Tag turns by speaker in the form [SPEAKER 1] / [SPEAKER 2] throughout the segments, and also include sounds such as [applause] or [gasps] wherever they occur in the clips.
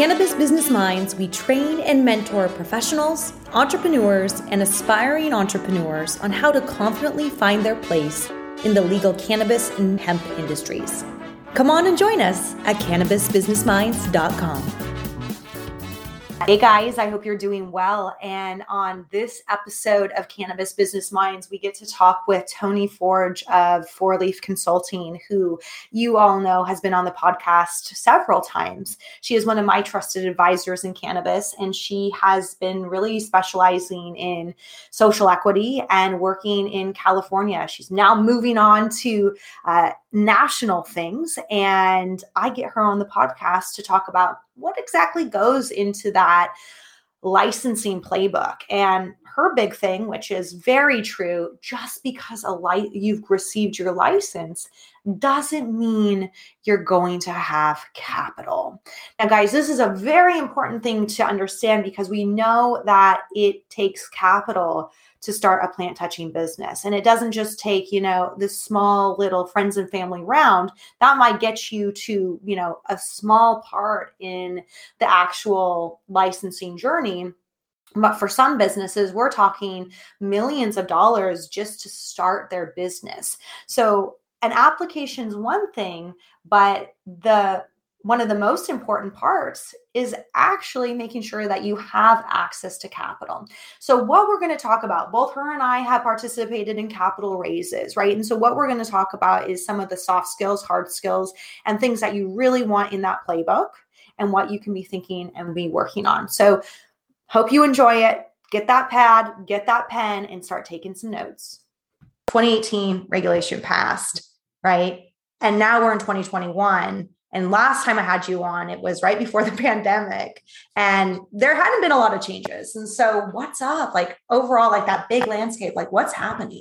[SPEAKER 1] Cannabis Business Minds, we train and mentor professionals, entrepreneurs, and aspiring entrepreneurs on how to confidently find their place in the legal cannabis and hemp industries. Come on and join us at cannabisbusinessminds.com. Hey guys, I hope you're doing well. And on this episode of Cannabis Business Minds, we get to talk with Toni Forge of Four Leaf Consulting, who you all know has been on the podcast several times. She is one of my trusted advisors in cannabis, and she has been really specializing in social equity and working in California. She's now moving on to uh, national things. And I get her on the podcast to talk about what exactly goes into that licensing playbook. And her big thing, which is very true, just because a li- you've received your license doesn't mean you're going to have capital. Now, guys, this is a very important thing to understand because we know that it takes capital to start a plant touching business. And it doesn't just take, you know, this small little friends and family round. That might get you to, you know, a small part in the actual licensing journey. But for some businesses, we're talking millions of dollars just to start their business. So an application is one thing, but the one of the most important parts is actually making sure that you have access to capital. So, what we're going to talk about, both her and I have participated in capital raises, right? And so, what we're going to talk about is some of the soft skills, hard skills, and things that you really want in that playbook and what you can be thinking and be working on. So, hope you enjoy it. Get that pad, get that pen, and start taking some notes. 2018 regulation passed, right? And now we're in 2021 and last time I had you on, it was right before the [laughs] pandemic, and there hadn't been a lot of changes. And so, what's up? Like, overall, like that big landscape, like, what's happening?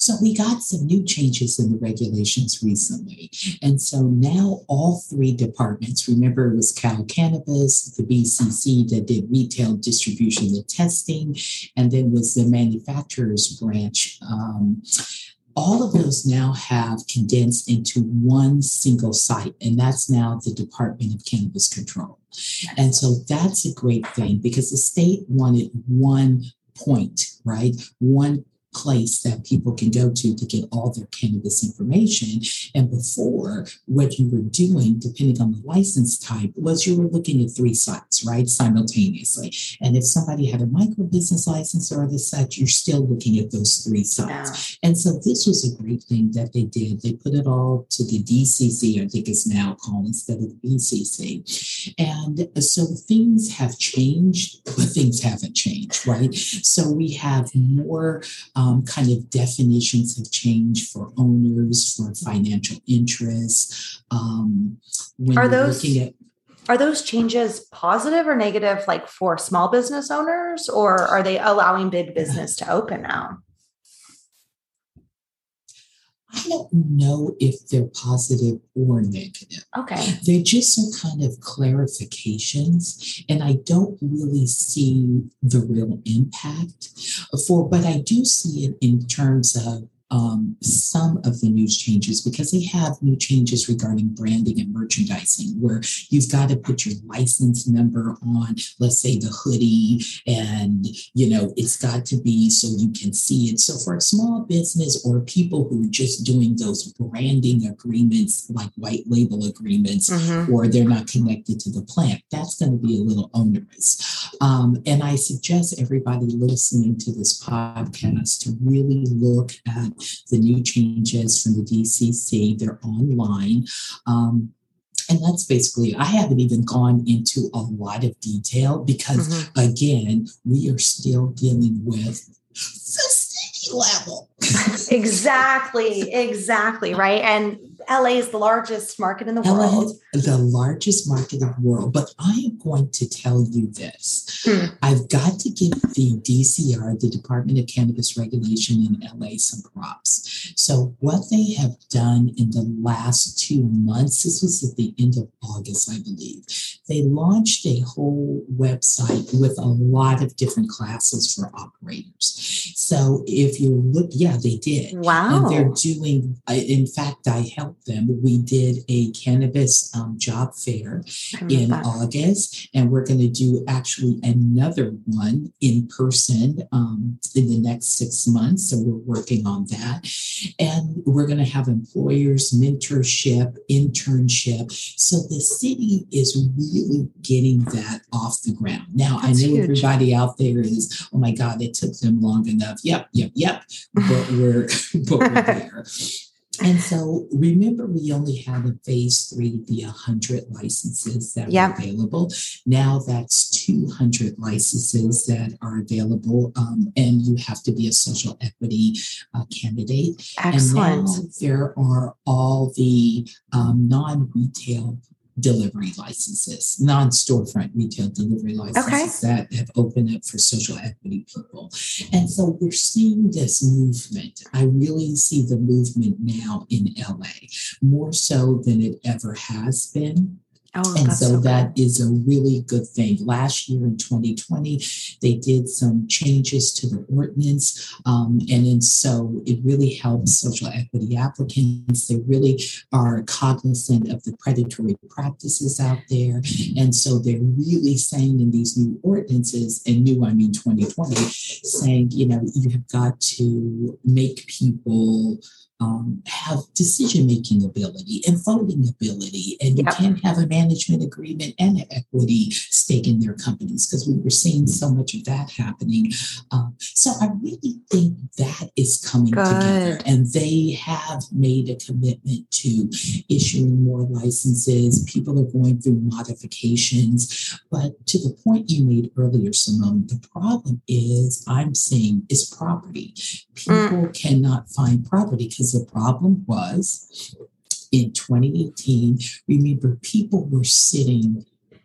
[SPEAKER 2] So we got some new changes in the regulations recently. And so now all three departments, remember it was Cal Cannabis, the BCC that did retail distribution and testing, and then was the manufacturers branch. Um, all of those now have condensed into one single site, and that's now the Department of Cannabis Control. And so that's a great thing because the state wanted one point, right? One place that people can go to to get all their cannabis information. And before, what you were doing, depending on the license type, was you were looking at three sites, right, simultaneously. And if somebody had a micro business license or the such, you're still looking at those three sites. Yeah. And so this was a great thing that they did. They put it all to the DCC, I think it's now called instead of the BCC. And so things have changed, but things haven't changed, right? So we have more um, kind of definitions have changed for owners, for financial interests. Um,
[SPEAKER 1] when are those looking at are those changes positive or negative like for small business owners or are they allowing big business to open now
[SPEAKER 2] I don't know if they're positive or negative.
[SPEAKER 1] Okay.
[SPEAKER 2] They're just some kind of clarifications, and I don't really see the real impact for, but I do see it in terms of um, some of the news changes because they have new changes regarding branding and merchandising where you've got to put your license number on let's say the hoodie and you know it's got to be so you can see it so for a small business or people who are just doing those branding agreements like white label agreements mm-hmm. or they're not connected to the plant that's going to be a little onerous um, and i suggest everybody listening to this podcast to really look at the new changes from the DCC. They're online. Um, and that's basically, I haven't even gone into a lot of detail because, mm-hmm. again, we are still dealing with the level. [laughs]
[SPEAKER 1] exactly, exactly, right? And LA is the largest market in the LA, world.
[SPEAKER 2] The largest market in the world. But I am going to tell you this. Hmm. I've got to give the DCR, the Department of Cannabis Regulation in LA, some props. So, what they have done in the last two months, this was at the end of August, I believe, they launched a whole website with a lot of different classes for operators. So, if if you look, yeah, they did.
[SPEAKER 1] Wow.
[SPEAKER 2] And they're doing, in fact, I helped them. We did a cannabis um, job fair in that. August, and we're going to do actually another one in person um, in the next six months. So we're working on that. And we're going to have employers, mentorship, internship. So the city is really getting that off the ground. Now, That's I know huge. everybody out there is, oh my God, it took them long enough. Yep, yep, yep. But we're, [laughs] but we're there. And so remember, we only had in phase three the 100 licenses that yep. were available. Now that's 200 licenses that are available, um, and you have to be a social equity uh, candidate.
[SPEAKER 1] Excellent. And now
[SPEAKER 2] there are all the um, non retail delivery licenses, non-storefront retail delivery licenses okay. that have opened up for social equity people. And so we're seeing this movement. I really see the movement now in LA more so than it ever has been. Oh, and so, so that is a really good thing. Last year in 2020, they did some changes to the ordinance. Um, and then so it really helps social equity applicants. They really are cognizant of the predatory practices out there. And so they're really saying in these new ordinances, and new, I mean 2020, saying, you know, you have got to make people um, have decision making ability and voting ability, and you yep. can't have a management agreement and an equity stake in their companies because we were seeing so much of that happening. Um, so I really think that is coming Good. together, and they have made a commitment to issuing more licenses. People are going through modifications, but to the point you made earlier, Simone, the problem is I'm saying is property. People mm. cannot find property because because the problem was in 2018, remember, people were sitting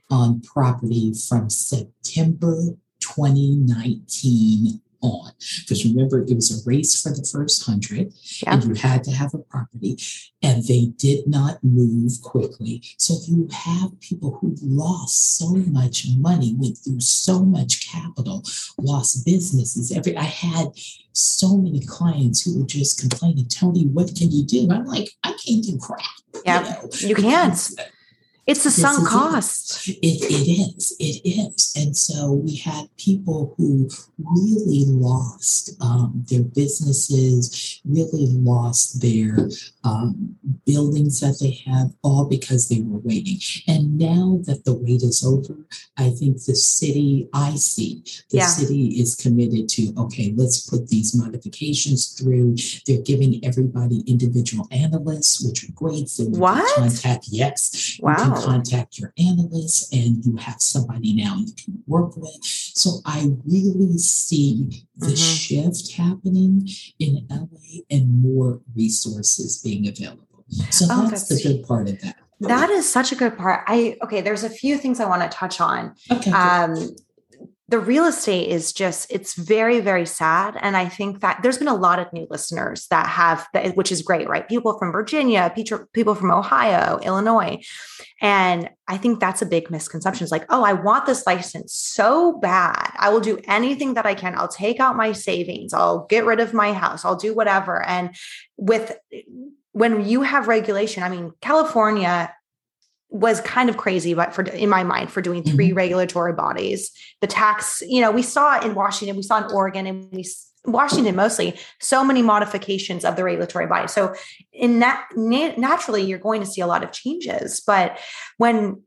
[SPEAKER 2] on property from September 2019 on. Because remember, it was a race for the first hundred, yeah. and you had to have a property, and they did not move quickly. So you have people who lost so much money, went through so much capital, lost businesses. Every I had so many clients who were just complaining, Toni, what can you do? I'm like, I can't do crap.
[SPEAKER 1] Yeah, you, know? you can't. It's a sunk cost.
[SPEAKER 2] It, it is. It is. And so we had people who really lost um, their businesses, really lost their um, buildings that they have, all because they were waiting. And now that the wait is over, I think the city, I see, the yeah. city is committed to, okay, let's put these modifications through. They're giving everybody individual analysts, which are great. So
[SPEAKER 1] what?
[SPEAKER 2] Contact, yes. Wow contact your analyst and you have somebody now you can work with. So I really see the mm-hmm. shift happening in LA and more resources being available. So oh, that's, that's, the good part of that.
[SPEAKER 1] That is such a good part. I okay, there's a few things I want to touch on. Okay. Um, the real estate is just it's very very sad. And i think that there's been a lot of new listeners that have which is great right? People from virginia people from ohio illinois. And i think that's a big misconception. It's like oh i want this license so bad. I will do anything that i can. I'll take out my savings. I'll get rid of my house. I'll do whatever. And with when you have regulation i mean california was kind of crazy, but for in my mind, for doing 3 mm-hmm. regulatory bodies, the tax, you know, we saw in Washington, we saw in Oregon, and we Washington mostly so many modifications of the regulatory body. So in that naturally, you're going to see a lot of changes. But when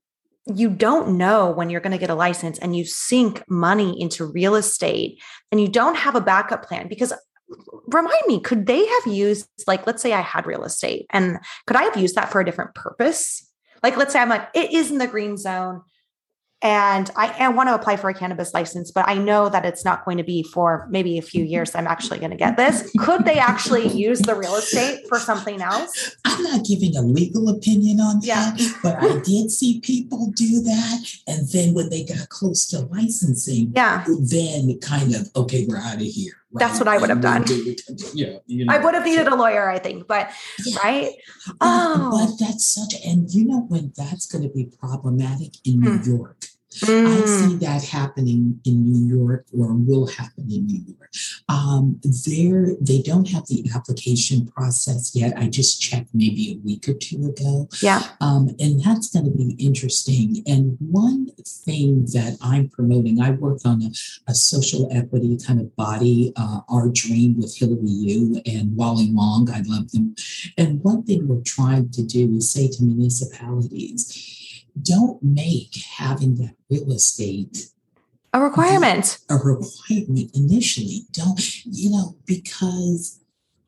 [SPEAKER 1] you don't know when you're going to get a license and you sink money into real estate and you don't have a backup plan because remind me could they have used like let's say i had real estate and could i have used that for a different purpose like, let's say I'm like, it is in the green zone and I, I, want to apply for a cannabis license, but I know that it's not going to be for maybe a few years. I'm actually going to get this. Could they actually use the real estate for something else?
[SPEAKER 2] I'm not giving a legal opinion on that, yeah. but I did see people do that. And then when they got close to licensing,
[SPEAKER 1] yeah,
[SPEAKER 2] then kind of, okay, we're out of here.
[SPEAKER 1] Right? That's what I would have done. Yeah, you know, I would have needed a lawyer, I think, but yeah. right.
[SPEAKER 2] Oh, but that's such, and you know when that's going to be problematic in hmm. New York Mm. I see that happening in New York or will happen in New York. Um, there, they don't have the application process yet. I just checked maybe a week or two ago.
[SPEAKER 1] Yeah.
[SPEAKER 2] Um, and that's going to be interesting. And one thing that I'm promoting, I work on a, a social equity kind of body, uh, Our Dream with Hillary Yu and Wally Wong. I love them. And one thing we're trying to do is say to municipalities, don't make having that real estate
[SPEAKER 1] a requirement.
[SPEAKER 2] A requirement initially. Don't, you know, because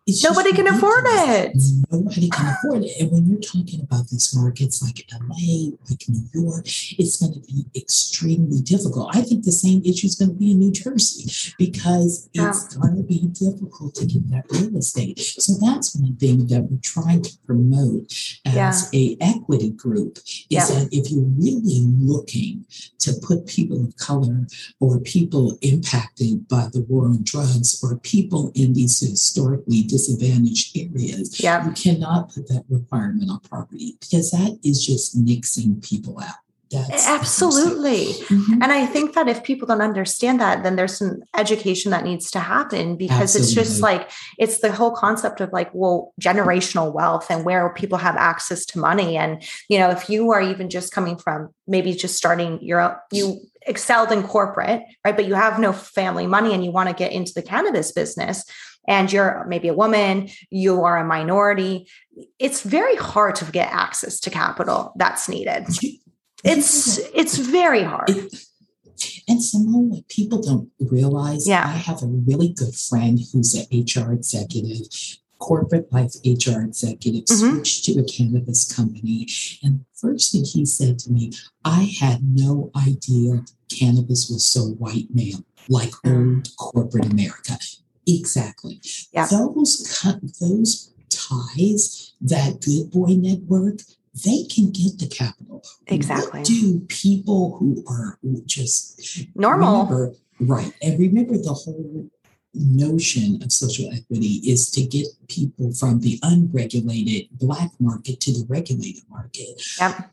[SPEAKER 1] it's Nobody can afford it.
[SPEAKER 2] Nobody can afford it. And when you're talking about these markets like LA, like New York, it's going to be extremely difficult. I think the same issue is going to be in New Jersey because yeah. it's going to be difficult to get that real estate. So that's one thing that we're trying to promote as yeah. a equity group is yeah. that if you're really looking to put people of color or people impacted by the war on drugs or people in these historically disadvantaged areas,
[SPEAKER 1] yep.
[SPEAKER 2] you cannot put that requirement on property because that is just mixing people out.
[SPEAKER 1] That's Absolutely. Mm-hmm. And I think that if people don't understand that, then there's some education that needs to happen because Absolutely. it's just like, it's the whole concept of like, well, generational wealth and where people have access to money. And, you know, if you are even just coming from maybe just starting your, own you excelled in corporate, right? But you have no family money and you want to get into the cannabis business, and you're maybe a woman, you are a minority, it's very hard to get access to capital that's needed. [laughs] It's it's very hard.
[SPEAKER 2] and Simone, what people don't realize,
[SPEAKER 1] yeah. I
[SPEAKER 2] have a really good friend who's an HR executive, corporate life HR executive, mm-hmm. switched to a cannabis company. And first thing he said to me, I had no idea cannabis was so white male, like mm. old corporate America. Exactly.
[SPEAKER 1] Yeah.
[SPEAKER 2] Those those ties, that good boy network, they can get the capital.
[SPEAKER 1] Exactly.
[SPEAKER 2] What do people who are just
[SPEAKER 1] normal
[SPEAKER 2] remember, right? And remember the whole notion of social equity is to get people from the unregulated black market to the regulated market.
[SPEAKER 1] Yep.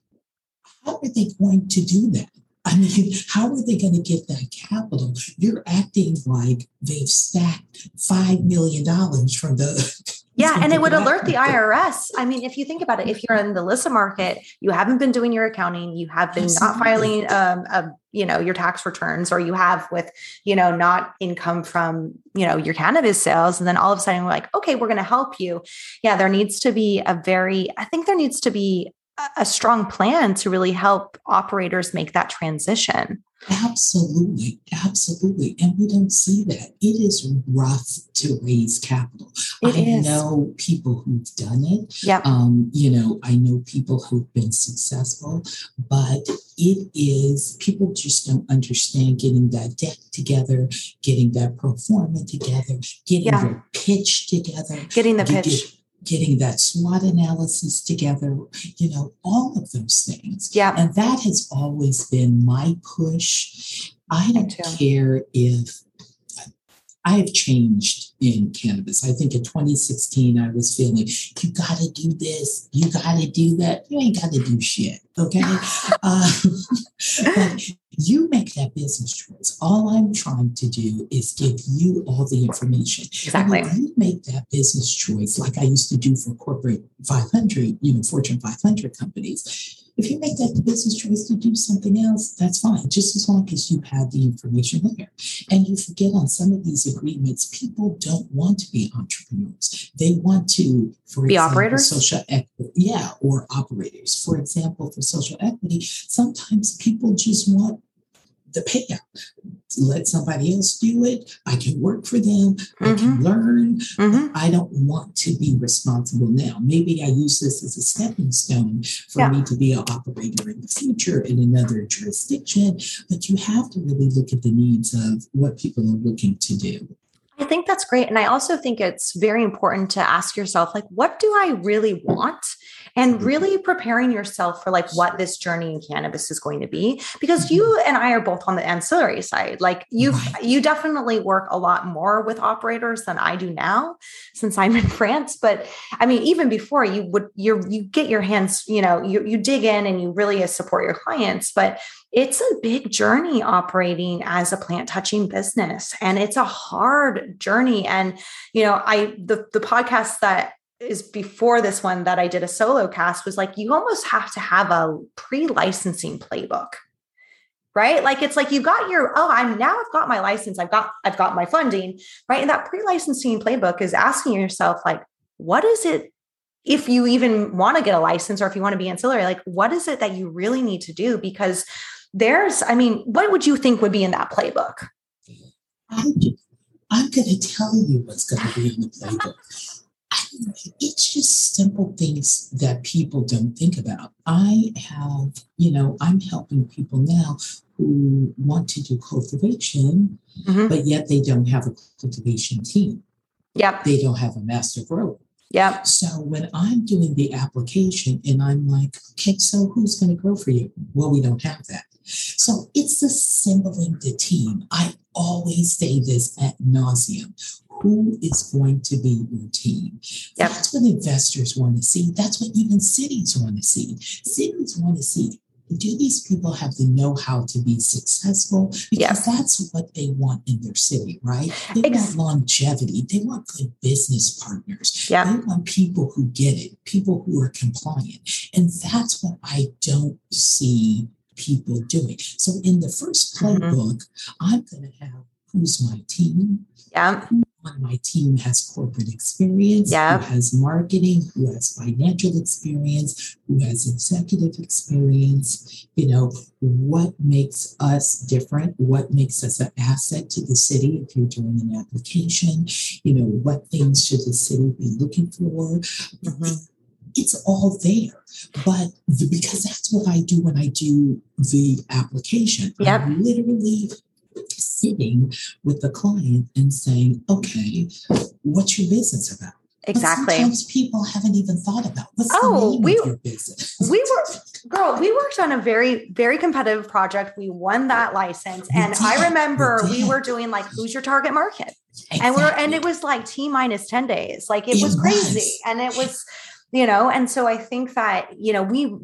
[SPEAKER 2] How are they going to do that? I mean, how are they going to get that capital? You're acting like they've stacked $5 million from the. [laughs]
[SPEAKER 1] Yeah, and it would alert the [laughs] IRS. I mean, if you think about it, if you're in the illicit market, you haven't been doing your accounting, you have been Absolutely. not filing, um, a, you know, your tax returns, or you have with, you know, not income from, you know, your cannabis sales, and then all of a sudden we're like, okay, we're going to help you. Yeah, there needs to be a very, I think there needs to be a strong plan to really help operators make that transition.
[SPEAKER 2] Absolutely, absolutely. And we don't see that. It is rough to raise capital.
[SPEAKER 1] It
[SPEAKER 2] I
[SPEAKER 1] is.
[SPEAKER 2] know people who've done it.
[SPEAKER 1] Yeah.
[SPEAKER 2] Um, you know, I know people who've been successful, but it is people just don't understand getting that deck together, getting that pro forma together, getting yeah. your pitch together,
[SPEAKER 1] getting the pitch. Get,
[SPEAKER 2] getting that SWOT analysis together, you know, all of those things.
[SPEAKER 1] Yeah.
[SPEAKER 2] And that has always been my push. I don't care if I have changed in cannabis. I think in 2016, I was feeling you got to do this, you got to do that. You ain't got to do shit. Okay. [laughs] uh, [laughs] but you make that business choice. All I'm trying to do is give you all the information.
[SPEAKER 1] Exactly.
[SPEAKER 2] And you make that business choice, like I used to do for corporate 500, you know, Fortune 500 companies if you make that business choice to do something else, that's fine, just as long as you have the information there. And you forget on some of these agreements, people don't want to be entrepreneurs. They want to, for
[SPEAKER 1] be
[SPEAKER 2] example,
[SPEAKER 1] operators?
[SPEAKER 2] social equity, yeah, or operators. For example, for social equity, sometimes people just want the payout. Let somebody else do it. I can work for them. Mm-hmm. I can mm-hmm. learn.
[SPEAKER 1] Mm-hmm.
[SPEAKER 2] I don't want to be responsible now. Maybe I use this as a stepping stone for yeah. me to be an operator in the future in another jurisdiction. But you have to really look at the needs of what people are looking to do.
[SPEAKER 1] I think that's great. And I also think it's very important to ask yourself, like, what do I really want? And really preparing yourself for like what this journey in cannabis is going to be because you mm-hmm. and I are both on the ancillary side. Like you you definitely work a lot more with operators than I do now since I'm in [laughs] France, but I mean even before you would you you get your hands, you know, you you dig in and you really support your clients, but it's a big journey operating as a plant touching business and it's a hard journey. And you know i the the podcast that is before this one that I did a solo cast was like you almost have to have a pre-licensing playbook. Right? Like it's like you got your oh I'm now I've got my license, I've got I've got my funding, right? And that pre-licensing playbook is asking yourself like what is it if you even want to get a license or if you want to be ancillary like what is it that you really need to do because there's I mean what would you think would be in that playbook?
[SPEAKER 2] I'm, I'm going to tell you what's going to be in the playbook it's just simple things that people don't think about. I have, you know, I'm helping people now who want to do cultivation, mm-hmm. but yet they don't have a cultivation team.
[SPEAKER 1] Yep.
[SPEAKER 2] They don't have a master grower.
[SPEAKER 1] Yep.
[SPEAKER 2] So when I'm doing the application and I'm like, okay, so who's going to grow for you? Well, we don't have that. So it's assembling the team. I always say this at nauseum who is going to be your team. Yep. That's what investors want to see. That's what even cities want to see. Cities want to see do these people have the know-how to be successful? Because yep. that's what they want in their city, right? They want longevity. They want good business partners. Yep. They want people who get it, people who are compliant. And that's what I don't see people doing. So in the first mm-hmm. playbook, mm-hmm. I'm going to have who's my team?
[SPEAKER 1] Yeah
[SPEAKER 2] on my team has corporate experience, yeah. who has marketing, who has financial experience, who has executive experience. You know, what makes us different? What makes us an asset to the city if you're doing an application? You know, what things should the city be looking for? Mm-hmm. It's all there. But the, because that's what I do when I do the application, yep. I literally sitting with the client and saying, okay, what's your business about?
[SPEAKER 1] Exactly. But
[SPEAKER 2] sometimes people haven't even thought about what's oh, we,
[SPEAKER 1] we were [laughs] girl, we worked on a very, very competitive project. We won that license. We and did, I remember we, we, were doing like who's your target market? Exactly. And we're and it was like T minus 10 days. Like it, it was crazy. Was. And it was, you know, and so I think that, you know, we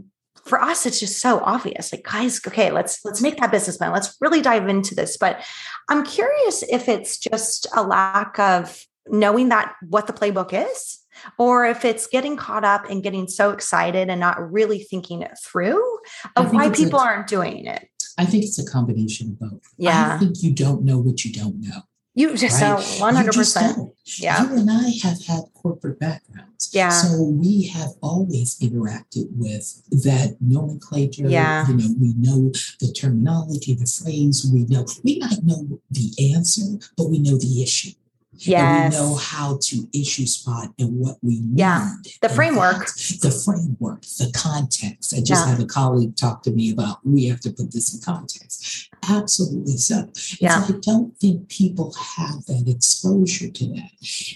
[SPEAKER 1] for us it's just so obvious like guys okay let's let's make that business plan. Let's really dive into this. But i'm curious if it's just a lack of knowing that what the playbook is or if it's getting caught up and getting so excited and not really thinking it through of why people a, aren't doing it.
[SPEAKER 2] I think it's a combination of both.
[SPEAKER 1] Yeah.
[SPEAKER 2] i think you don't know what you don't know
[SPEAKER 1] you just right? so 100%.
[SPEAKER 2] yeah. You and I have had corporate backgrounds.
[SPEAKER 1] Yeah.
[SPEAKER 2] So we have always interacted with that nomenclature.
[SPEAKER 1] Yeah.
[SPEAKER 2] You know, we know the terminology, the phrase, we know, we might know the answer, but we know the issue.
[SPEAKER 1] Yes.
[SPEAKER 2] we know how to issue spot and what we need.
[SPEAKER 1] Yeah. The framework.
[SPEAKER 2] the framework, the context. I just yeah. had a colleague talk to me about we have to put this in context. Absolutely so.
[SPEAKER 1] Yeah.
[SPEAKER 2] So I don't think people have that exposure to that.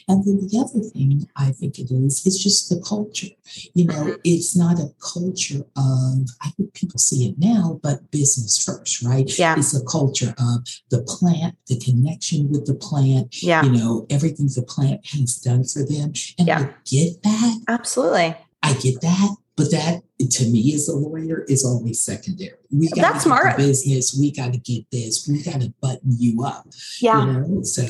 [SPEAKER 2] And then the other thing I think it is, is just the culture. You know, mm-hmm. it's not a culture of, I think people see it now, but business first, right?
[SPEAKER 1] Yeah.
[SPEAKER 2] It's a culture of the plant, the connection with the plant,
[SPEAKER 1] yeah.
[SPEAKER 2] you know, everything the plant has done for them. And yeah. I get that.
[SPEAKER 1] Absolutely.
[SPEAKER 2] I get that. But that to me as a lawyer is always secondary. We got
[SPEAKER 1] That's
[SPEAKER 2] to
[SPEAKER 1] smart.
[SPEAKER 2] business. We got to get this. We got to button you up.
[SPEAKER 1] Yeah.
[SPEAKER 2] You know? So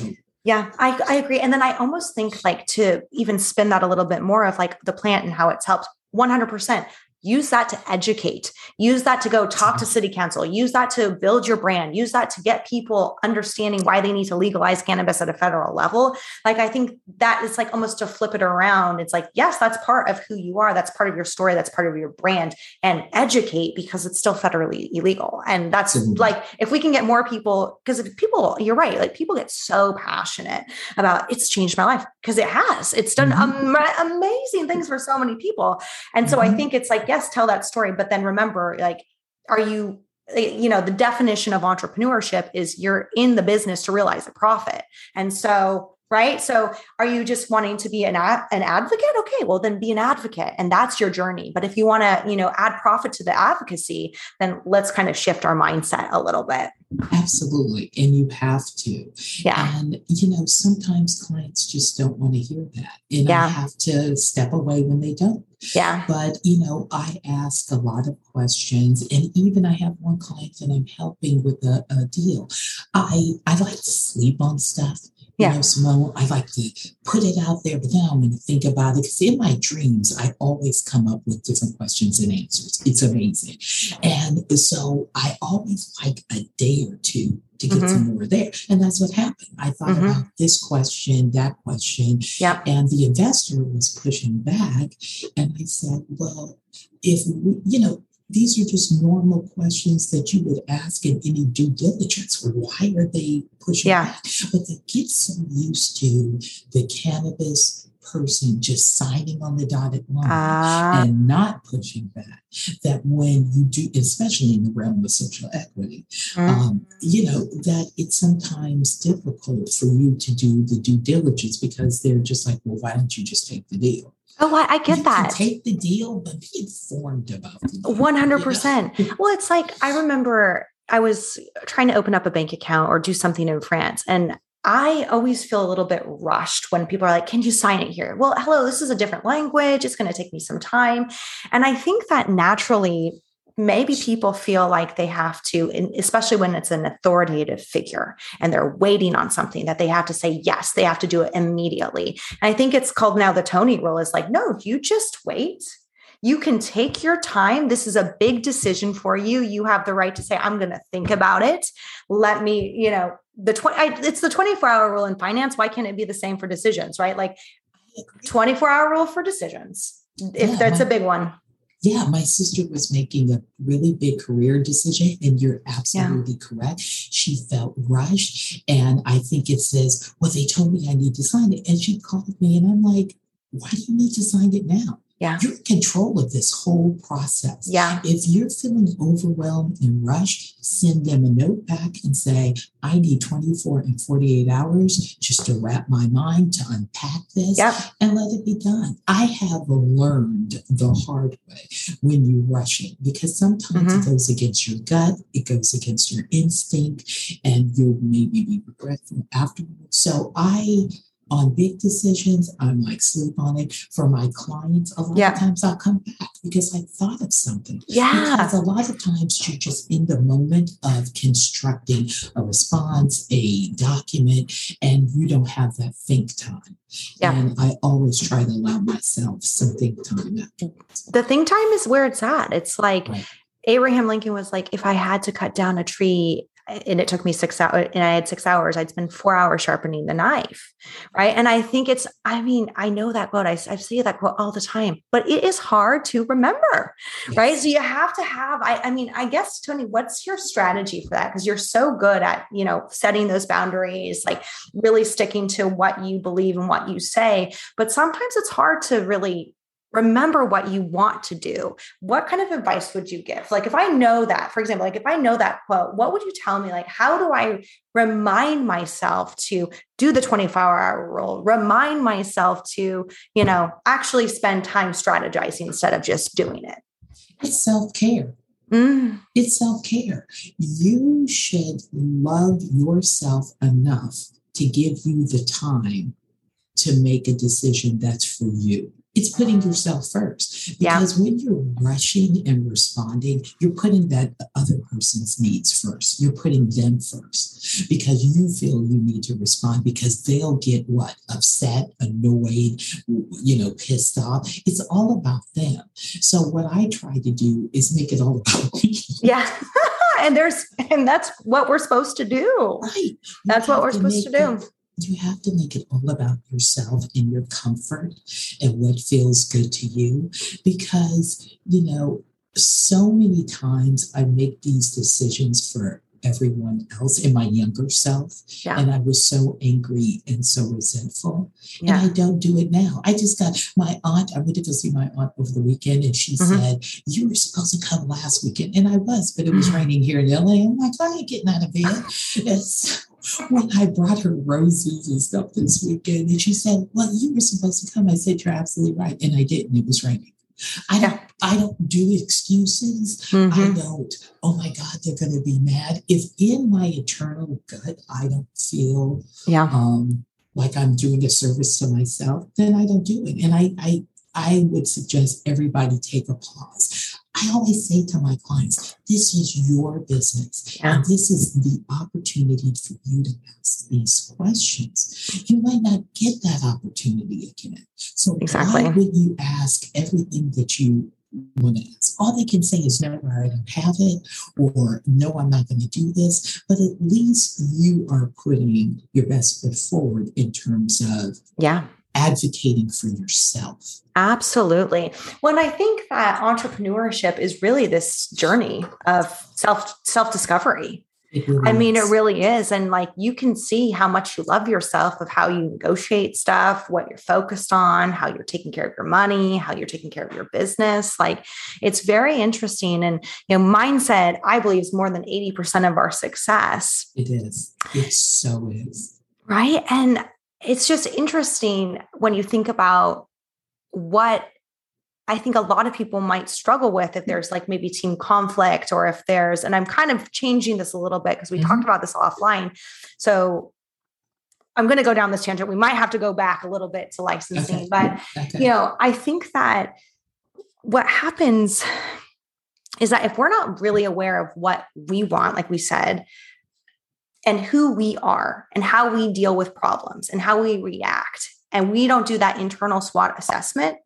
[SPEAKER 1] yeah, I, I agree. And then I almost think like to even spin that a little bit more of like the plant and how it's helped 100% use that to educate. Use that to go talk to city council. Use that to build your brand. Use that to get people understanding why they need to legalize cannabis at a federal level. Like i think that is like almost to flip it around. It's like yes that's part of who you are. That's part of your story. That's part of your brand. And educate because it's still federally illegal. And that's mm-hmm. like if we can get more people because if people you're right like people get so passionate about it's changed my life because it has. It's done mm-hmm. am- amazing things for so many people. And so mm-hmm. i think it's like yes, tell that story, but then remember, like, are you you know the definition of entrepreneurship is you're in the business to realize a profit. And so right? So are you just wanting to be an ad, an advocate? Okay well then be an advocate and that's your journey. But if you want to you know add profit to the advocacy then let's kind of shift our mindset a little bit
[SPEAKER 2] absolutely and you have to.
[SPEAKER 1] Yeah.
[SPEAKER 2] And you know sometimes clients just don't want to hear that and
[SPEAKER 1] Yeah.
[SPEAKER 2] i have to step away when they don't.
[SPEAKER 1] Yeah.
[SPEAKER 2] But you know i ask a lot of questions and even i have one client that i'm helping with a, a deal. I i like to sleep on stuff you
[SPEAKER 1] Yeah.
[SPEAKER 2] know simone i like to put it out there but then i'm going to think about it because in my dreams i always come up with different questions and answers it's amazing and so i always like a day or two to get
[SPEAKER 1] Mhm.
[SPEAKER 2] some more there and that's what happened i thought
[SPEAKER 1] Mhm.
[SPEAKER 2] about this question that question
[SPEAKER 1] Yep.
[SPEAKER 2] and the investor was pushing back. And I said, well, if we, you know, these are just normal questions that you would ask in any due diligence. Why are they pushing
[SPEAKER 1] Yeah.
[SPEAKER 2] back? But they get so used to the cannabis person just signing on the dotted line
[SPEAKER 1] Ah,
[SPEAKER 2] and not pushing back that when you do, especially in the realm of social equity,
[SPEAKER 1] mm,
[SPEAKER 2] um, you know that it's sometimes difficult for you to do the due diligence because they're just like, well, why don't you just take the deal?
[SPEAKER 1] Oh I, I get
[SPEAKER 2] you
[SPEAKER 1] that
[SPEAKER 2] take the deal, but be informed about the deal.
[SPEAKER 1] One hundred
[SPEAKER 2] you know?
[SPEAKER 1] percent. Well, it's like I remember I was trying to open up a bank account or do something in France, and I always feel a little bit rushed when people are like, "Can you sign it here?" Well, hello, this is a different language. It's going to take me some time, and I think that naturally. Maybe people feel like they have to, especially when it's an authoritative figure and they're waiting on something that they have to say yes, they have to do it immediately. And I think it's called now the Toni rule is like, no, you just wait you can take your time. This is a big decision for you. You have the right to say, I'm going to think about it. Let me, you know, the 20, I, it's the 24 hour rule in finance. Why can't it be the same for decisions, right? Like 24 hour rule for decisions. If
[SPEAKER 2] Yeah,
[SPEAKER 1] that's a big one.
[SPEAKER 2] Yeah, my sister was making a really big career decision, and you're absolutely correct. She felt rushed. And I think it says, Well, they told me I need to sign it. And she called me, and I'm like, Why do you need to sign it now?
[SPEAKER 1] Yeah.
[SPEAKER 2] You're in control of this whole process.
[SPEAKER 1] Yeah.
[SPEAKER 2] If you're feeling overwhelmed and rushed, send them a note back and say, I need 24 and 48 hours just to wrap my mind to unpack this
[SPEAKER 1] Yep.
[SPEAKER 2] and let it be done. I have learned the hard way when you rush it because sometimes
[SPEAKER 1] Mm-hmm.
[SPEAKER 2] it goes against your gut, it goes against your instinct, and you'll maybe be regretful afterwards. So I on big decisions, I'm like sleep on it. For my clients, a lot
[SPEAKER 1] Yeah.
[SPEAKER 2] of times I'll come back because I thought of something.
[SPEAKER 1] Yeah.
[SPEAKER 2] Because a lot of times you're just in the moment of constructing a response, a document, and you don't have that think time.
[SPEAKER 1] Yeah.
[SPEAKER 2] And I always try to allow myself some think time afterwards.
[SPEAKER 1] The think time is where it's at. It's like
[SPEAKER 2] Right.
[SPEAKER 1] Abraham Lincoln was like, if I had to cut down a tree and it took me six hours and I had six hours, I'd spend four hours sharpening the knife. Right. And I think it's, I mean, I know that quote. I, I see that quote all the time, but it is hard to remember. Right. So you have to have, I, I mean, I guess, Toni, what's your strategy for that? Because you're so good at, you know, setting those boundaries, like really sticking to what you believe and what you say. But sometimes it's hard to really remember what you want to do what kind of advice would you give like if i know that for example like if i know that quote what would you tell me like how do i remind myself to do the 24 hour rule remind myself to you know actually spend time strategizing instead of just doing it
[SPEAKER 2] It's self care.
[SPEAKER 1] Mm,
[SPEAKER 2] It's self care. You should love yourself enough to give you the time to make a decision that's for you. It's putting yourself first
[SPEAKER 1] Yeah.
[SPEAKER 2] because when you're rushing and responding, you're putting that other person's needs first. You're putting them first because you feel you need to respond because they'll get what upset, annoyed, you know, pissed off. It's all about them. So what I try to do is make it all about me.
[SPEAKER 1] yeah [laughs] and there's and that's what we're supposed to do
[SPEAKER 2] Right. You
[SPEAKER 1] That's what we're supposed to do.
[SPEAKER 2] it- you have to make it all about yourself and your comfort and what feels good to you. Because, you know, so many times I make these decisions for everyone else and my younger self.
[SPEAKER 1] Yeah.
[SPEAKER 2] And I was so angry and so resentful.
[SPEAKER 1] yeah
[SPEAKER 2] And I don't do it now. I just got my aunt, I went to go see my aunt over the weekend and she
[SPEAKER 1] Mhm.
[SPEAKER 2] said, You were supposed to come last weekend. And I was, but it was [sighs] raining here in LA. I'm like, I ain't getting out of bed. [sighs] It's, Well, I brought her roses and stuff this weekend, and she said, "Well, you were supposed to come." I said, "You're absolutely right," and I didn't. It was raining. I don't. I don't do excuses. Mm-hmm. I don't. Oh my God, they're going to be mad. If in my eternal gut I don't feel,
[SPEAKER 1] yeah,
[SPEAKER 2] um, like I'm doing a service to myself, then I don't do it. And I, I, I would suggest everybody take a pause. I always say to my clients, this is your business. Yeah. And this is the opportunity for you to ask these questions. You might not get that opportunity again. So exactly. why would you ask everything that you want to ask? All they can say is no, I don't have it, or no, I'm not going to do this. But at least you are putting your best foot forward in terms of
[SPEAKER 1] yeah
[SPEAKER 2] advocating for yourself.
[SPEAKER 1] Absolutely. When I think that entrepreneurship is really this journey of self self discovery. Really I mean, it really is. And like you can see how much you love yourself of how you negotiate stuff, what you're focused on, how you're taking care of your money, how you're taking care of your business. Like it's very interesting. And, you know, mindset, I believe, is more than 80% of our success.
[SPEAKER 2] It is. It so is.
[SPEAKER 1] Right. And it's just interesting when you think about what I think a lot of people might struggle with if there's like maybe team conflict or if there's, and I'm kind of changing this a little bit because we mm-hmm. talked about this offline. So I'm going to go down this tangent. We might have to go back a little bit to licensing, okay. but okay. you know, I think that what happens is that if we're not really aware of what we want, like we said, and who we are and how we deal with problems and how we react, and we don't do that internal SWOT assessment,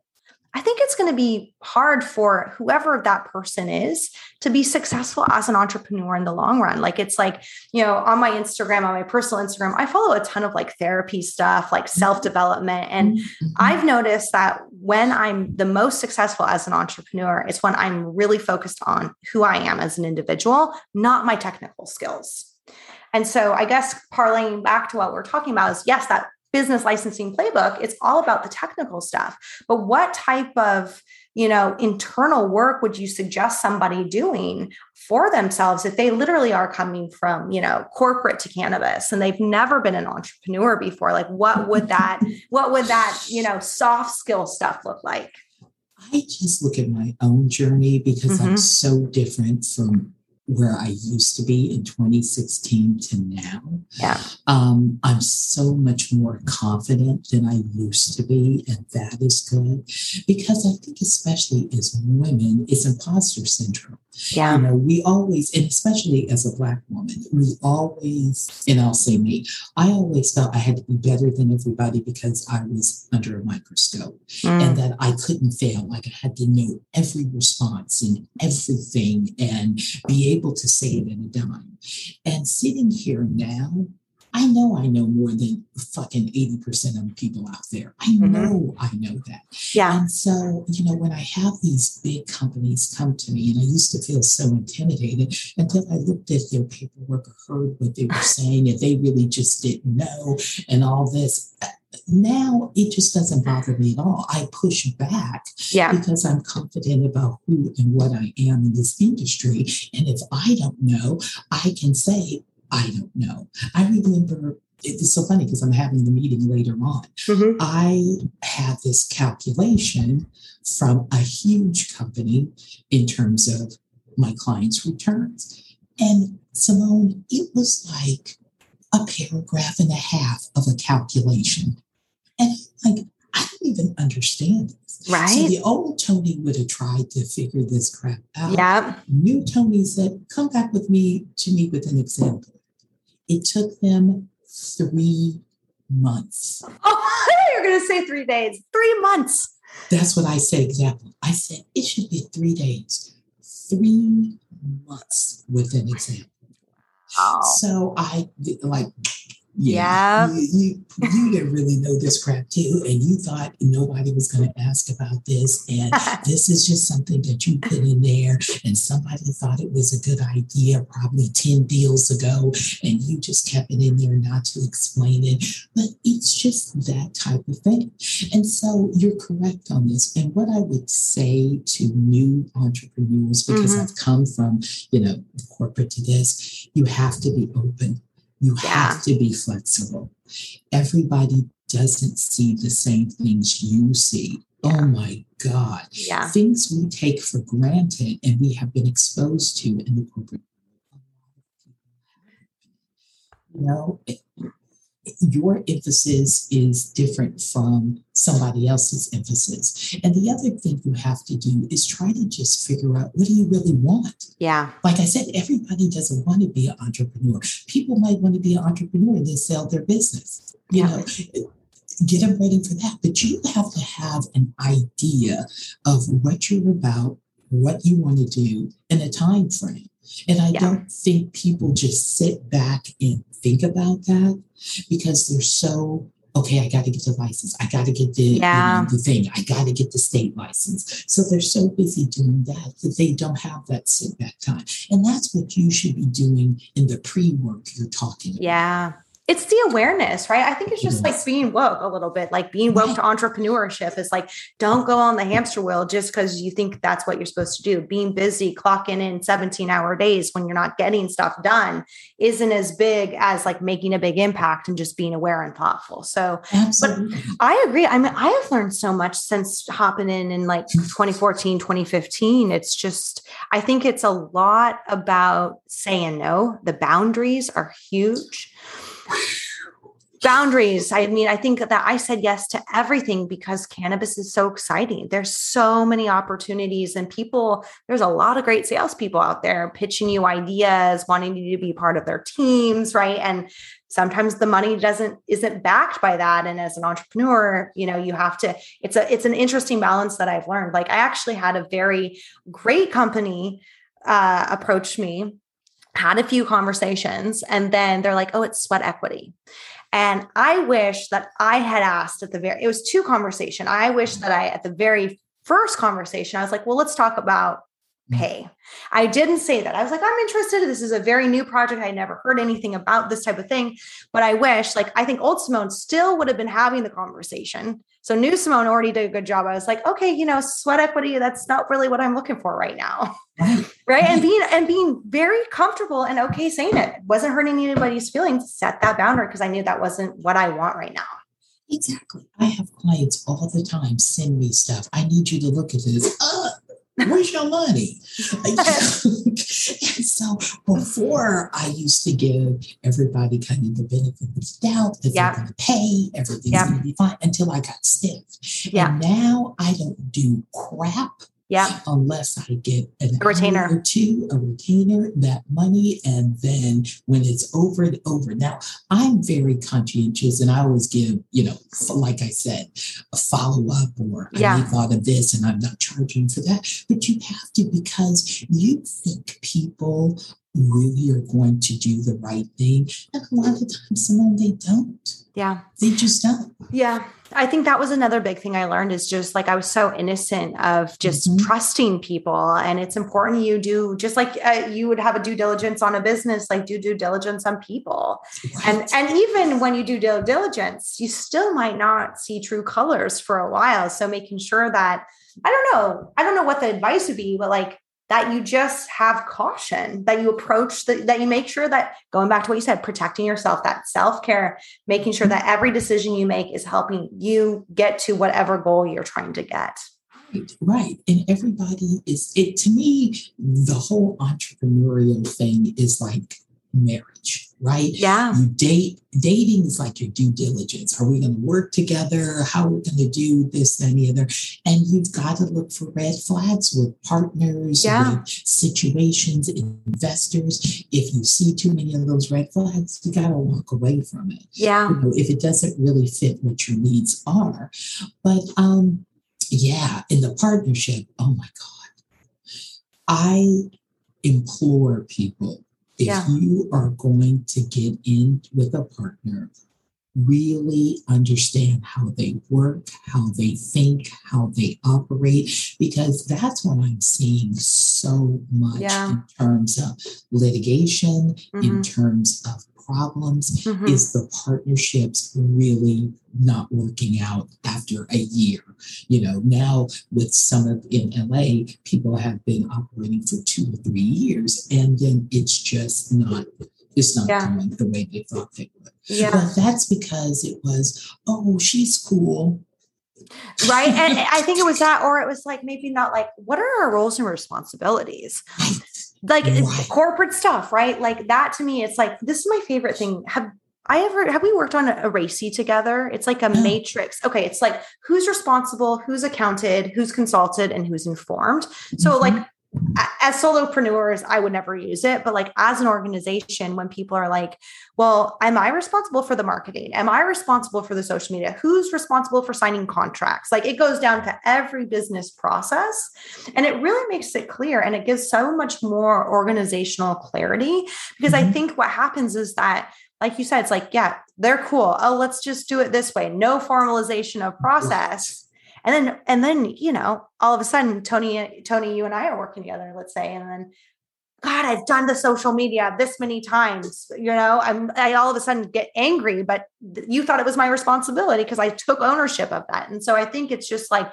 [SPEAKER 1] I think it's going to be hard for whoever that person is to be successful as an entrepreneur in the long run. Like it's like, you know, on my Instagram, on my personal Instagram, I follow a ton of like therapy stuff, like mm-hmm. self development. And mm-hmm. I've noticed that when I'm the most successful as an entrepreneur, it's when I'm really focused on who I am as an individual, not my technical skills. And so I guess parlaying back to what we're talking about is yes, that business licensing playbook, it's all about the technical stuff. But what type of you know internal work would you suggest somebody doing for themselves if they literally are coming from you know corporate to cannabis and they've never been an entrepreneur before like what would that what would that you know soft skill stuff look like
[SPEAKER 2] i just look at my own journey because mm-hmm. i'm so different from where I used to be in 2016 to now.
[SPEAKER 1] Yeah.
[SPEAKER 2] Um, I'm so much more confident than I used to be, and that is good because I think, especially as women, it's imposter syndrome.
[SPEAKER 1] Yeah.
[SPEAKER 2] You know, we always, and especially as a Black woman, we always, and I'll say me, I always felt I had to be better than everybody because I was under a microscope mm. and that I couldn't fail. Like I had to know every response and everything and be able to say it in a dime. And sitting here now, I know I know more than fucking 80% of the people out there. I mm-hmm. know I know that.
[SPEAKER 1] Yeah.
[SPEAKER 2] And so, you know, when I have these big companies come to me, and I used to feel so intimidated until I looked at their paperwork or heard what they were [laughs] saying, and they really just didn't know and all this. Now it just doesn't bother me at all. I push back
[SPEAKER 1] yeah.
[SPEAKER 2] because I'm confident about who and what I am in this industry. And if I don't know, I can say, I don't know. I remember it's so funny because I'm having the meeting later on. Mm-hmm. I had this calculation from a huge company in terms of my clients' returns. And Simone, it was like a paragraph and a half of a calculation. And like, I don't even understand this.
[SPEAKER 1] Right.
[SPEAKER 2] So the old Toni would have tried to figure this crap out.
[SPEAKER 1] Yeah.
[SPEAKER 2] New Toni said, come back with me to me with an example. It took them three months.
[SPEAKER 1] Oh, you're going to say three days, three months.
[SPEAKER 2] That's what I said, example. I said it should be three days, three months with an example. Oh. So I like
[SPEAKER 1] yeah,
[SPEAKER 2] You, you, you, didn't really know this crap too, and you thought nobody was going to ask about this, and [laughs] this is just something that you put in there, and somebody thought it was a good idea probably ten deals ago, and you just kept it in there not to explain it. But it's just that type of thing, and so you're correct on this. And what I would say to new entrepreneurs, because mm-hmm. I've come from you know corporate to this, you have to be open You yeah. have to be flexible. Everybody doesn't see the same things you see. Yeah. Oh my God.
[SPEAKER 1] Yeah.
[SPEAKER 2] Things we take for granted and we have been exposed to in the corporate. You know, your emphasis is different from somebody else's emphasis. And the other thing you have to do is try to just figure out what do you really want?
[SPEAKER 1] Yeah.
[SPEAKER 2] Like I said, everybody doesn't want to be an entrepreneur. People might want to be an entrepreneur and then sell their business. You yeah. know, get them ready for that. But you have to have an idea of what you're about, what you want to do, and a time frame. And I yeah. don't think people just sit back and think about that because they're so okay, I got to get the license. I got to get the, yeah. you know, the thing. I got to get the state license. So they're so busy doing that that they don't have that sit back time. And that's what you should be doing in the pre work you're talking
[SPEAKER 1] about. Yeah it's the awareness, right? I think it's just like mm-hmm. being woke a little bit, like being woke to [laughs] entrepreneurship is like, don't go on the hamster wheel just because you think that's what you're supposed to do. Being busy, clocking in 17 hour days when you're not getting stuff done isn't as big as like making a big impact and just being aware and thoughtful. So, Absolutely. but I agree. I mean, I have learned so much since hopping in in like [laughs] 2014, 2015. It's just, I think it's a lot about saying no. The boundaries are huge boundaries. I mean i think that i said yes to everything because cannabis is so exciting. There's so many opportunities and people there's a lot of great salespeople out there pitching you ideas wanting you to be part of their teams right? And sometimes the money doesn't isn't backed by that. And as an entrepreneur you know you have to it's a it's an interesting balance that i've learned. Like i actually had a very great company uh, approach me had a few conversations, and then they're like, oh, it's sweat equity. And I wish that I had asked at the very, it was two conversation. I wish that I, at the very first conversation, I was like, well, let's talk about. Pay. I didn't say that. I was like, I'm interested. This is a very new project. I never heard anything about this type of thing. But I wish, like, I think old Simone still would have been having the conversation. So new Simone already did a good job. I was like, okay, you know, sweat equity, that's not really what I'm looking for right now. [laughs] right. And being and being very comfortable and okay saying it. Wasn't hurting anybody's feelings, set that boundary because I knew that wasn't what I want right now.
[SPEAKER 2] Exactly. I have clients all the time send me stuff. I need you to look at this. Uh, where's your money? and [laughs] so before I used to give everybody kind of the benefit of the doubt that yep. they're going to pay, everything's yep. going to be fine until I got stiff. Yeah. And now I don't do crap
[SPEAKER 1] yeah.
[SPEAKER 2] Unless I get an
[SPEAKER 1] a retainer
[SPEAKER 2] or two, a retainer, that money, and then when it's over and over. Now I'm very conscientious, and I always give, you know, like I said, a follow up or yeah. I thought of this, and I'm not charging for that. But you have to because you think people really are going to do the right thing. And a lot of times, some they don't.
[SPEAKER 1] Yeah.
[SPEAKER 2] They just don't.
[SPEAKER 1] Yeah. I think that was another big thing I learned is just like I was so innocent of just mm-hmm. trusting people. And it's important you do just like uh, you would have a due diligence on a business, like do due diligence on people. Right. And and even when you do due diligence, you still might not see true colors for a while. So making sure that I don't know, I don't know what the advice would be, but like that you just have caution, that you approach the, that you make sure that going back to what you said, protecting yourself, that self care, making sure that every decision you make is helping you get to whatever goal you're trying to get.
[SPEAKER 2] Right, right. And everybody is it to me, the whole entrepreneurial thing is like marriage, right?
[SPEAKER 1] Yeah.
[SPEAKER 2] You date, dating is like your due diligence. Are we going to work together? How are we going to do this, and the other? And you've got to look for red flags with partners, yeah. with situations, investors. If you see too many of those red flags, you got to walk away from it.
[SPEAKER 1] Yeah.
[SPEAKER 2] You know, if it doesn't really fit what your needs are. But um, yeah, in the partnership, oh my God. I implore people if yeah. you are going to get in with a partner, really understand how they work, how they think, how they operate, because that's what I'm seeing so much yeah. in terms of litigation, mm-hmm. in terms of problems mm-hmm. is the partnerships really not working out after a year. You know, now with some of in LA, people have been operating for two or three years, and then it's just not it's not
[SPEAKER 1] Yeah.
[SPEAKER 2] going the way they thought they would.
[SPEAKER 1] Yeah.
[SPEAKER 2] But that's because it was, oh, she's cool.
[SPEAKER 1] right and [laughs] i think it was that or it was like maybe not like what are our roles and responsibilities like
[SPEAKER 2] Right.
[SPEAKER 1] corporate stuff right like that to me it's like this is my favorite thing have I ever have we worked on a RACI together? It's like a
[SPEAKER 2] No.
[SPEAKER 1] matrix. Okay, it's like who's responsible, who's accounted, who's consulted, and who's informed. So,
[SPEAKER 2] Mhm.
[SPEAKER 1] like as solopreneurs, I would never use it, but like as an organization, when people are like, "Well, am I responsible for the marketing? Am I responsible for the social media? Who's responsible for signing contracts?" Like it goes down to every business process, and it really makes it clear, and it gives so much more organizational clarity because I
[SPEAKER 2] Mhm.
[SPEAKER 1] think what happens is that like you said, it's like, yeah, they're cool. Oh, let's just do it this way. No formalization of process. And then, and then, you know, all of a sudden, Toni, Toni, you and I are working together, let's say, and then, God, I've done the social media this many times. You know, I'm, I all of a sudden get angry, but you thought it was my responsibility because I took ownership of that. And so I think it's just like,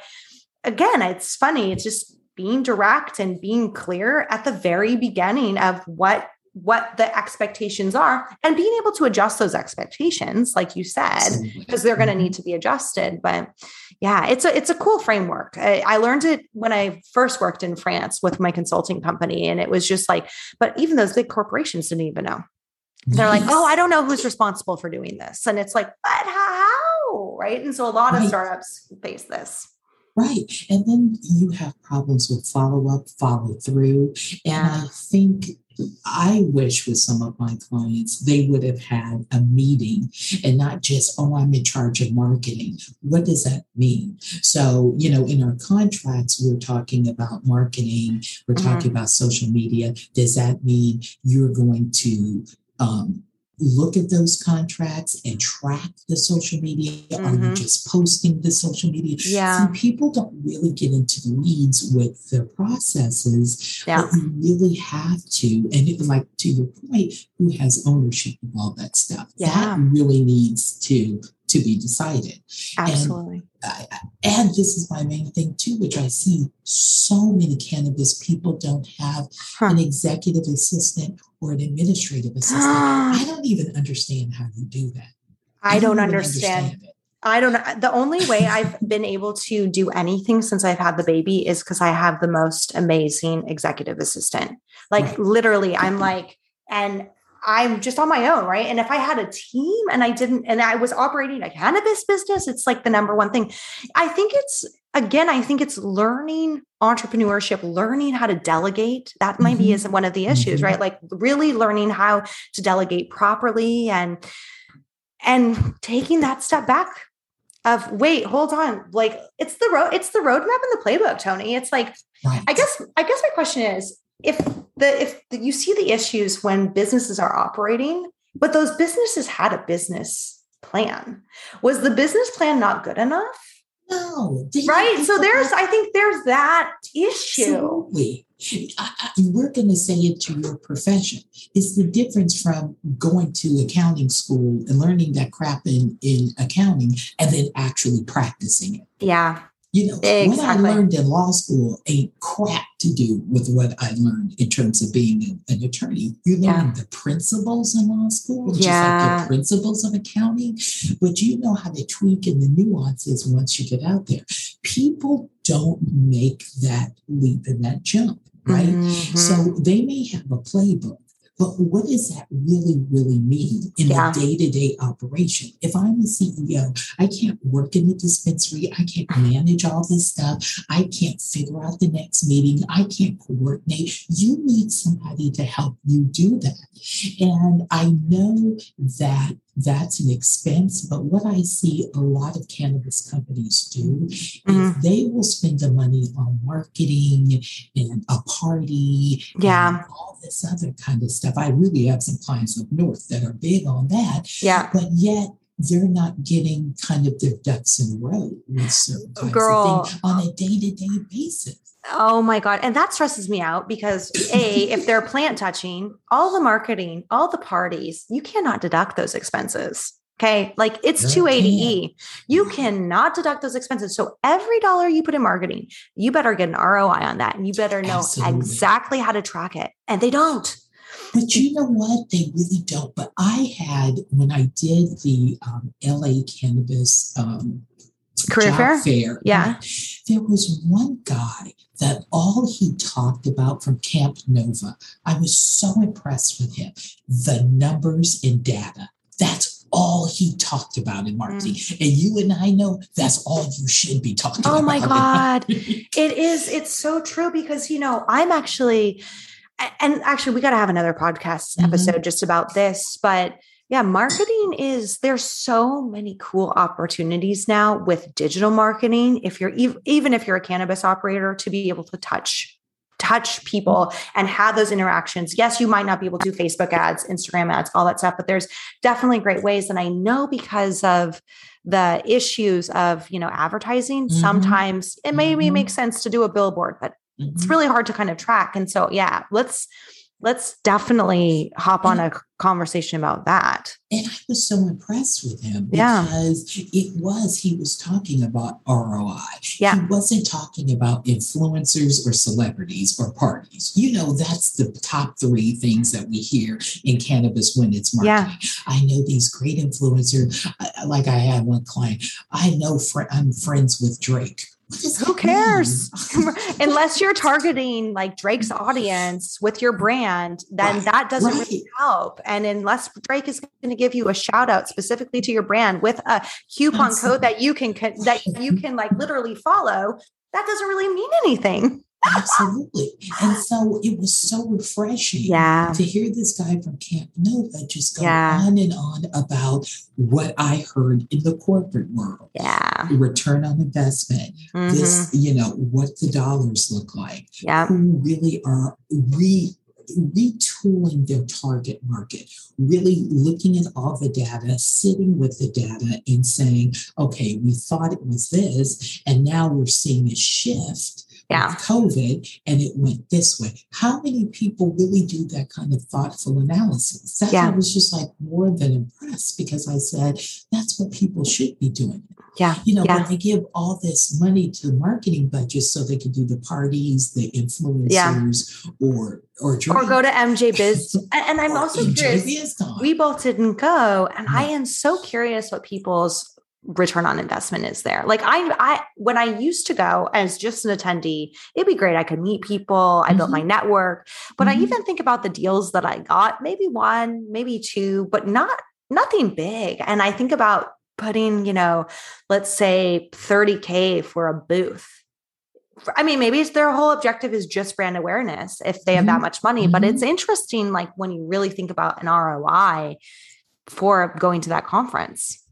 [SPEAKER 1] again, it's funny. It's just being direct and being clear at the very beginning of what what the expectations are and being able to adjust those expectations like you said because they're going to need mm-hmm. to be adjusted. But yeah it's a it's a cool framework. I, I learned it when i first worked in france with my consulting company and it was just like but even those big corporations didn't even know. They're like oh i don't know who's responsible for doing this. And it's like but how? Right? And so a lot of
[SPEAKER 2] Right.
[SPEAKER 1] startups face this.
[SPEAKER 2] Right. And then you have problems with follow up, follow through. And I think I wish with some of my clients, they would have had a meeting and not just, oh, I'm in charge of marketing. What does that mean? So, you know, in our contracts, we're talking about marketing, we're
[SPEAKER 1] Mhm.
[SPEAKER 2] talking about social media. Does that mean you're going to, um, Look at those contracts and track the social media. Are you
[SPEAKER 1] Mhm.
[SPEAKER 2] just posting the social media?
[SPEAKER 1] Yeah.
[SPEAKER 2] See, people don't really get into the weeds with their processes,
[SPEAKER 1] yeah
[SPEAKER 2] but you really have to. And it, like to your point, who has ownership of all that stuff?
[SPEAKER 1] Yeah.
[SPEAKER 2] That really needs to to be decided.
[SPEAKER 1] absolutely
[SPEAKER 2] I, I- and this is my main thing too, which I see so many cannabis people don't have
[SPEAKER 1] Huh.
[SPEAKER 2] an executive assistant or an administrative assistant. [gasps] I don't even understand how you do that.
[SPEAKER 1] i don't
[SPEAKER 2] even
[SPEAKER 1] understand
[SPEAKER 2] it.
[SPEAKER 1] I don't know. The only way I've [laughs] been able to do anything since I've had the baby is because I have the most amazing executive assistant. Like
[SPEAKER 2] Right.
[SPEAKER 1] literally, I'm like, and I'm just on my own, right? And if I had a team and I didn't, and I was operating a cannabis business, it's like the number one thing. I think it's, again, I think it's learning entrepreneurship, learning how to delegate. That might be
[SPEAKER 2] Mhm.
[SPEAKER 1] is one of the issues,
[SPEAKER 2] Mhm.
[SPEAKER 1] right? Like really learning how to delegate properly and and taking that step back of wait hold on like it's the road it's the roadmap and the playbook toni it's like
[SPEAKER 2] Right.
[SPEAKER 1] i guess i guess my question is if the if the, you see the issues when businesses are operating but those businesses had a business plan was the business plan not good enough
[SPEAKER 2] No,
[SPEAKER 1] right so there's i think there's that issue
[SPEAKER 2] Absolutely. I, I, we're going to say it to your profession. It's the difference from going to accounting school and learning that crap in, in accounting and then actually practicing it.
[SPEAKER 1] yeah
[SPEAKER 2] You know, what I learned in law school ain't crap to do with what I learned in terms of being an, attorney. You learn the principles in law school, just like
[SPEAKER 1] Yeah.
[SPEAKER 2] the principles of accounting, but you know how to tweak in the nuances once you get out there. People don't make that leap and that jump, right?
[SPEAKER 1] Mhm.
[SPEAKER 2] So they may have a playbook, but what does that really, really mean in
[SPEAKER 1] Yeah.
[SPEAKER 2] a day-to-day operation? If I'm the CEO, I can't work in the dispensary, I can't mm-hmm. manage all this stuff, I can't figure out the next meeting, I can't coordinate. You need somebody to help you do that. And I know that that's an expense, but what I see a lot of cannabis companies do is
[SPEAKER 1] Mhm.
[SPEAKER 2] they will spend the money on marketing and a party
[SPEAKER 1] Yeah.
[SPEAKER 2] all this other kind of stuff. I really have some clients up north that are big on that,
[SPEAKER 1] yeah
[SPEAKER 2] but yet they're not getting kind of their ducks in a row with certain
[SPEAKER 1] Girl.
[SPEAKER 2] of things on a day-to-day basis.
[SPEAKER 1] Oh my God. And that stresses me out because A, if they're plant touching, all the marketing, all the parties, you cannot deduct those expenses. Okay. Like it's
[SPEAKER 2] No,
[SPEAKER 1] 280E. You cannot deduct those expenses. So every dollar you put in marketing, you better get an ROI on that and you better know
[SPEAKER 2] Absolutely.
[SPEAKER 1] exactly how to track it. And they don't.
[SPEAKER 2] But you know what? They really don't. But I had, when I did the um, LA Cannabis um,
[SPEAKER 1] career fair,
[SPEAKER 2] fair
[SPEAKER 1] yeah,
[SPEAKER 2] there was one guy that all he talked about from Camp Nova. I was so impressed with him. The numbers and data. That's all he talked about in marketing. Mm. And you and I know that's all you should be talking
[SPEAKER 1] oh
[SPEAKER 2] about. Oh
[SPEAKER 1] my God. [laughs] it is. It's so true because, you know, I'm actually, and actually, we got to have another podcast mm-hmm. episode just about this. But yeah, marketing is there's so many cool opportunities now with digital marketing. If you're even if you're a cannabis operator, to be able to touch touch people and have those interactions. Yes, you might not be able to do Facebook ads, Instagram ads, all that stuff, but there's definitely great ways. And I know because of the issues of, you know, advertising, mm-hmm. sometimes it maybe mm-hmm. makes sense to do a billboard, but mm-hmm. it's really hard to kind of track. And so, yeah, let's let's definitely hop on a conversation about that.
[SPEAKER 2] And I was so impressed with him
[SPEAKER 1] because
[SPEAKER 2] yeah. it was, he was talking about ROI.
[SPEAKER 1] Yeah.
[SPEAKER 2] He wasn't talking about influencers or celebrities or parties. You know, that's the top three things that we hear in cannabis when it's marketing. Yeah. I know these great influencers. Like I had one client, I know fr- I'm friends with Drake.
[SPEAKER 1] Who cares? [laughs] [laughs] Unless you're targeting like Drake's audience with your brand, then right. that doesn't right. really help. And unless Drake is going to give you a shout out specifically to your brand with a coupon code that you can that you [laughs] can like literally follow, that doesn't really mean anything.
[SPEAKER 2] Absolutely. And so it was so refreshing
[SPEAKER 1] yeah.
[SPEAKER 2] to hear this guy from Camp Nova just go yeah. on and on about what I heard in the corporate world.
[SPEAKER 1] Yeah.
[SPEAKER 2] Return on investment. Mm-hmm. This, you know, what the dollars look like.
[SPEAKER 1] Yeah.
[SPEAKER 2] Who really are re retooling their target market, really looking at all the data, sitting with the data and saying, okay, we thought it was this, and now we're seeing a shift
[SPEAKER 1] yeah.
[SPEAKER 2] COVID and it went this way. How many people really do that kind of thoughtful analysis? That yeah. I was just like more than impressed because I said that's what people should be doing.
[SPEAKER 1] Yeah.
[SPEAKER 2] You know,
[SPEAKER 1] yeah.
[SPEAKER 2] when they give all this money to marketing budgets so they can do the parties, the influencers, yeah. or or,
[SPEAKER 1] or go to MJ Biz. [laughs] and, I'm also MJ curious. We both didn't go, and I am so curious what people's return on investment is there. Like I I when I used to go as just an attendee, it'd be great. I could meet people, I mm-hmm. built my mm-hmm. network. But mm-hmm. I even think about the deals that I got, maybe one, maybe two, but not nothing big. And I think about putting, you know, let's say 30K for a booth. I mean, maybe it's their whole objective is just brand awareness if they have mm-hmm. that much money. Mm-hmm. But it's interesting, like when you really think about an ROI for going to that conference.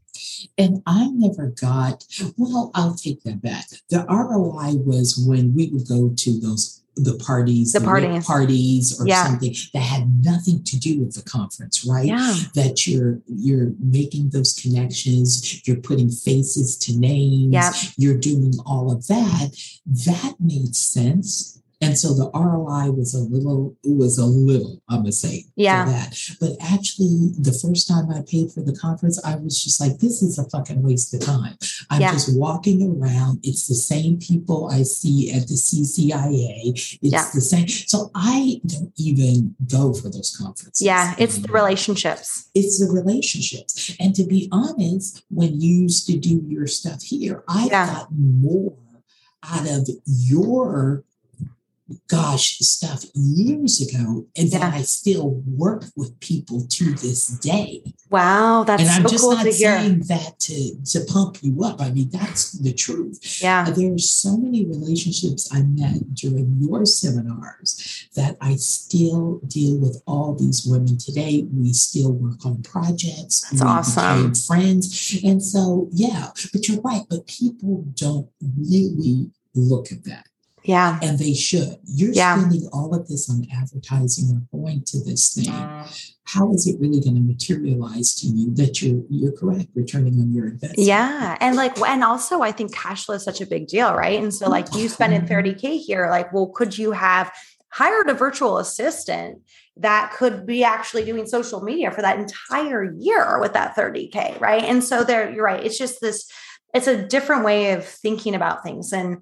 [SPEAKER 2] And I never got, well, I'll take that back. The ROI was when we would go to those the parties,
[SPEAKER 1] the, the parties,
[SPEAKER 2] parties or yeah. something that had nothing to do with the conference, right?
[SPEAKER 1] Yeah.
[SPEAKER 2] That you're you're making those connections, you're putting faces to names,
[SPEAKER 1] yeah.
[SPEAKER 2] you're doing all of that. That made sense and so the ROI was a little, it was a little, I'm gonna say,
[SPEAKER 1] yeah.
[SPEAKER 2] that. But actually, the first time I paid for the conference, I was just like, this is a fucking waste of time. I'm yeah. just walking around. It's the same people I see at the CCIA. It's yeah. the same. So I don't even go for those conferences.
[SPEAKER 1] Yeah, it's anymore. the relationships.
[SPEAKER 2] It's the relationships. And to be honest, when you used to do your stuff here, I yeah. got more out of your gosh, stuff years ago, and yeah. that I still work with people to this day.
[SPEAKER 1] Wow, that's
[SPEAKER 2] and I'm
[SPEAKER 1] so
[SPEAKER 2] just
[SPEAKER 1] cool
[SPEAKER 2] not
[SPEAKER 1] saying
[SPEAKER 2] that to to pump you up. I mean, that's the truth.
[SPEAKER 1] Yeah, uh,
[SPEAKER 2] there's so many relationships I met during your seminars that I still deal with all these women today. We still work on projects.
[SPEAKER 1] That's we awesome.
[SPEAKER 2] Friends, and so yeah, but you're right. But people don't really look at that.
[SPEAKER 1] Yeah.
[SPEAKER 2] And they should. You're yeah. spending all of this on advertising or going to this thing. How is it really going to materialize to you that you're you're correct returning on your investment?
[SPEAKER 1] Yeah. And like and also I think cash flow is such a big deal, right? And so like you spending 30K mm-hmm. here, like, well, could you have hired a virtual assistant that could be actually doing social media for that entire year with that 30K, right? And so there, you're right. It's just this, it's a different way of thinking about things. And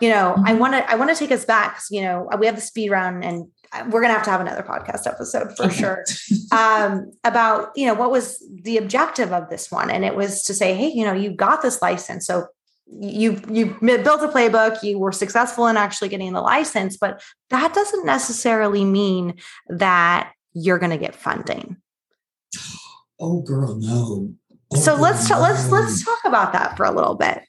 [SPEAKER 1] you know, mm-hmm. I want to I want to take us back. Because, you know, we have the speed round, and we're gonna have to have another podcast episode for sure [laughs] um, about you know what was the objective of this one, and it was to say, hey, you know, you got this license, so you you built a playbook you were successful in actually getting the license but that doesn't necessarily mean that you're going to get funding
[SPEAKER 2] oh girl no
[SPEAKER 1] oh, so let's no. let's let's talk about that for a little bit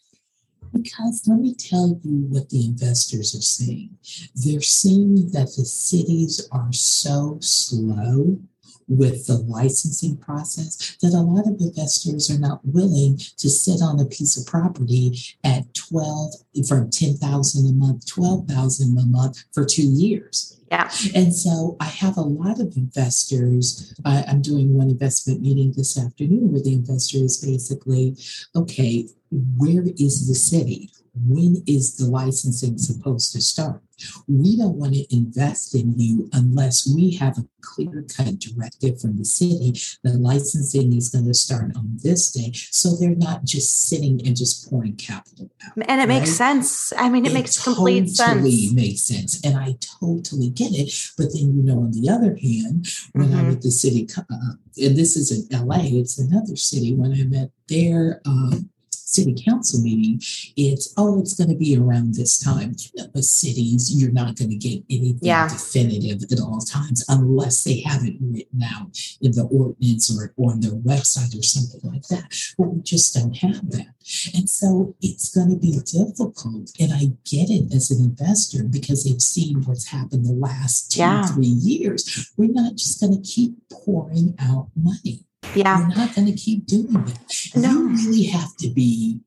[SPEAKER 2] because let me tell you what the investors are saying. They're saying that the cities are so slow with the licensing process that a lot of investors are not willing to sit on a piece of property at 12 from 10,000 a month, 12,000 a month for 2 years.
[SPEAKER 1] Yeah.
[SPEAKER 2] And so I have a lot of investors. I, I'm doing one investment meeting this afternoon where the investor is basically, okay, where is the city? When is the licensing supposed to start? We don't want to invest in you unless we have a clear cut directive from the city that licensing is going to start on this day. So they're not just sitting and just pouring capital out.
[SPEAKER 1] And it right? makes sense. I mean, it, it makes complete sense.
[SPEAKER 2] Totally makes sense. And I totally get it. But then, you know, on the other hand, when mm-hmm. I'm at the city, uh, and this is in LA, it's another city, when I'm at their, um, city council meeting, it's, oh, it's going to be around this time. You know, cities, you're not going to get anything yeah. definitive at all times unless they have it written out in the ordinance or, or on their website or something like that. But we just don't have that. And so it's going to be difficult. And I get it as an investor because they've seen what's happened the last two, yeah. three years. We're not just going to keep pouring out money.
[SPEAKER 1] Yeah.
[SPEAKER 2] We're not going to keep doing that. No. You really have to be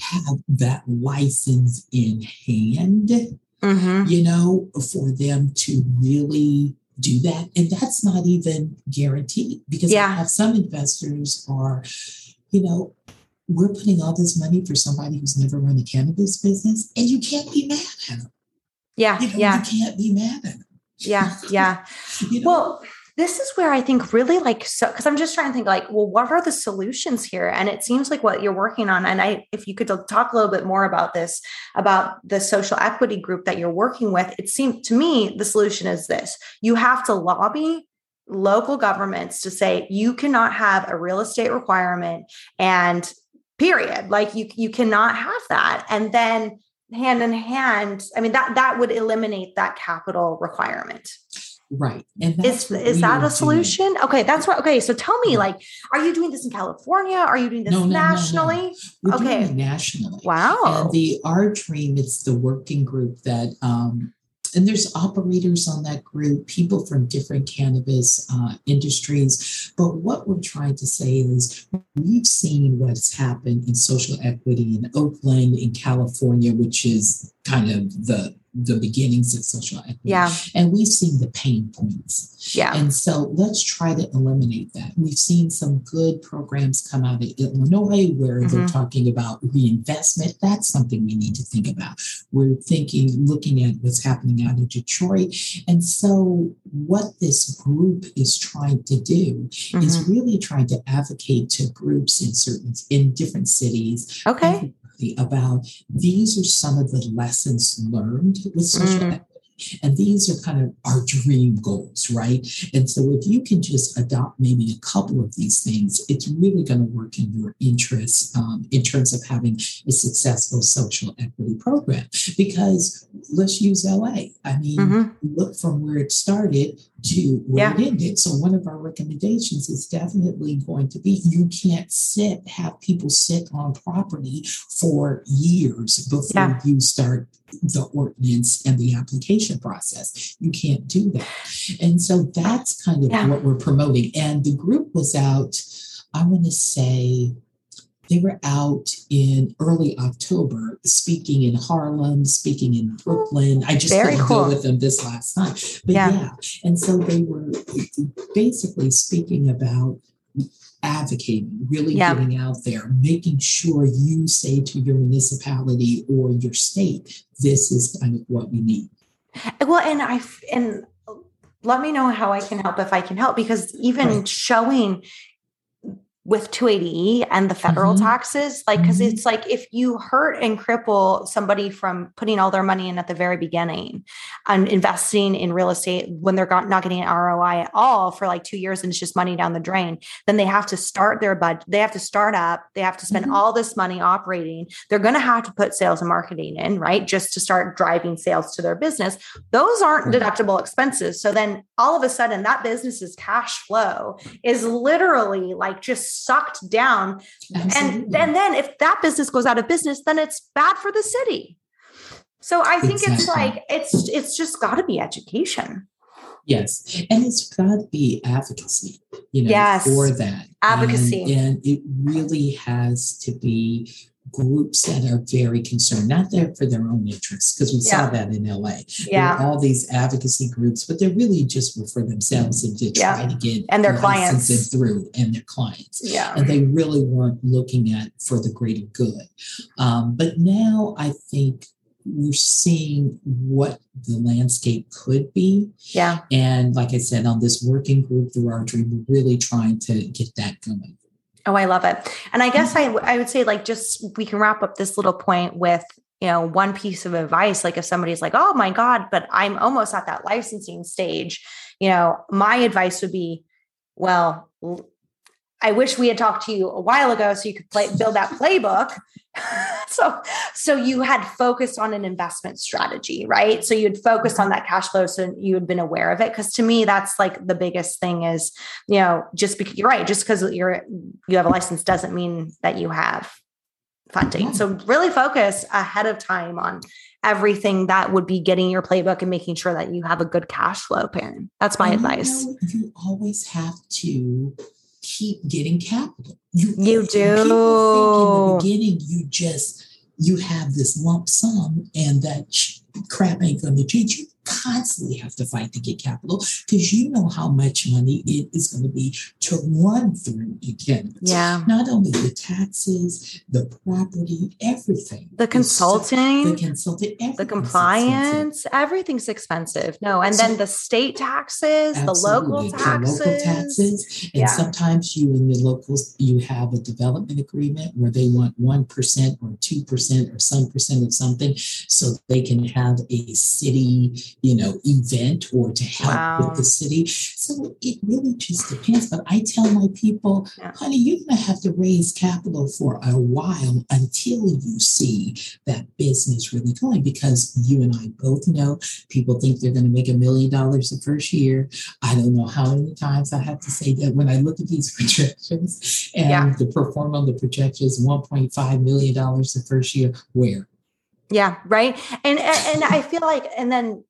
[SPEAKER 2] have that license in hand, mm-hmm. you know, for them to really do that. And that's not even guaranteed because yeah. I have some investors are, you know, we're putting all this money for somebody who's never run a cannabis business, and you can't be mad at them.
[SPEAKER 1] Yeah,
[SPEAKER 2] you know,
[SPEAKER 1] yeah.
[SPEAKER 2] You can't be mad at them.
[SPEAKER 1] Yeah, [laughs] yeah. you know? Well, this is where I think really like so because I'm just trying to think like, well, what are the solutions here? And it seems like what you're working on. And I, if you could talk a little bit more about this, about the social equity group that you're working with, it seemed to me the solution is this: you have to lobby local governments to say you cannot have a real estate requirement and period. Like you you cannot have that. And then hand in hand, I mean that that would eliminate that capital requirement.
[SPEAKER 2] Right.
[SPEAKER 1] And is is that a solution? Doing. Okay, that's what okay. So tell me, like, are you doing this in California? Are you doing this no, no, nationally?
[SPEAKER 2] No, okay. nationally.
[SPEAKER 1] Wow.
[SPEAKER 2] And the our dream, it's the working group that um and there's operators on that group, people from different cannabis uh, industries. But what we're trying to say is we've seen what's happened in social equity in Oakland, in California, which is kind of the the beginnings of social equity.
[SPEAKER 1] Yeah.
[SPEAKER 2] And we've seen the pain points.
[SPEAKER 1] Yeah.
[SPEAKER 2] And so let's try to eliminate that. We've seen some good programs come out of Illinois where mm-hmm. they're talking about reinvestment. That's something we need to think about. We're thinking, looking at what's happening out of Detroit. And so what this group is trying to do mm-hmm. is really trying to advocate to groups in certain in different cities.
[SPEAKER 1] Okay
[SPEAKER 2] about these are some of the lessons learned with social mm. And these are kind of our dream goals, right? And so if you can just adopt maybe a couple of these things, it's really going to work in your interest um, in terms of having a successful social equity program. Because let's use LA. I mean, mm-hmm. look from where it started to where yeah. it ended. So one of our recommendations is definitely going to be you can't sit, have people sit on property for years before yeah. you start the ordinance and the application process. You can't do that. And so that's kind of yeah. what we're promoting. And the group was out, I want to say, they were out in early October speaking in Harlem, speaking in Brooklyn. I just Very cool. go with them this last time. But yeah. yeah. And so they were basically speaking about advocating, really yeah. getting out there, making sure you say to your municipality or your state, this is kind of what we need.
[SPEAKER 1] Well, and I and let me know how I can help if I can help because even showing with 280E and the federal mm-hmm. taxes like because mm-hmm. it's like if you hurt and cripple somebody from putting all their money in at the very beginning and investing in real estate when they're not getting an ROI at all for like 2 years and it's just money down the drain then they have to start their budget they have to start up they have to spend mm-hmm. all this money operating they're going to have to put sales and marketing in right just to start driving sales to their business those aren't deductible expenses so then all of a sudden that business's cash flow is literally like just sucked down. Absolutely. And, and then if that business goes out of business, then it's bad for the city. So I think exactly. it's like it's it's just got to be education.
[SPEAKER 2] Yes, and it's got to be advocacy, you know, yes. for that
[SPEAKER 1] advocacy,
[SPEAKER 2] and, and it really has to be groups that are very concerned, not there for their own interests, because we yeah. saw that in LA.
[SPEAKER 1] Yeah.
[SPEAKER 2] all these advocacy groups, but they're really just for themselves and to try yeah. to get
[SPEAKER 1] and their clients
[SPEAKER 2] through and their clients.
[SPEAKER 1] Yeah.
[SPEAKER 2] And they really weren't looking at for the greater good. Um, but now I think we're seeing what the landscape could be.
[SPEAKER 1] Yeah.
[SPEAKER 2] And like I said, on this working group through our dream, we're really trying to get that going.
[SPEAKER 1] Oh, I love it. And I mm-hmm. guess I, I would say, like, just we can wrap up this little point with, you know, one piece of advice. Like, if somebody's like, oh my God, but I'm almost at that licensing stage, you know, my advice would be, well, I wish we had talked to you a while ago so you could play, build that playbook. [laughs] so, so you had focused on an investment strategy, right? So you'd focused on that cash flow, so you had been aware of it. Because to me, that's like the biggest thing is, you know, just because you're right, just because you're you have a license doesn't mean that you have funding. So really focus ahead of time on everything that would be getting your playbook and making sure that you have a good cash flow plan. That's my advice.
[SPEAKER 2] You, know, you always have to keep getting capital. You,
[SPEAKER 1] you do. in
[SPEAKER 2] the beginning, you just you have this lump sum, and that crap ain't going to change. You constantly have to fight to get capital because you know how much money it is going to be to run through in
[SPEAKER 1] Yeah.
[SPEAKER 2] Not only the taxes, the property, everything.
[SPEAKER 1] The consulting,
[SPEAKER 2] the, consulting,
[SPEAKER 1] the compliance, everything's expensive. No, and so, then the state taxes, the local taxes. The local taxes.
[SPEAKER 2] And yeah. sometimes you in the locals, you have a development agreement where they want 1% or 2% or some percent of something so they can have a city you know, event or to help wow. with the city. So it really just depends. But I tell my people, yeah. honey, you're going to have to raise capital for a while until you see that business really going because you and I both know people think they're going to make a million dollars the first year. I don't know how many times I have to say that when I look at these [laughs] projections and yeah. the perform on the projections, $1.5 million the first year, where?
[SPEAKER 1] Yeah, right. And and I feel like and then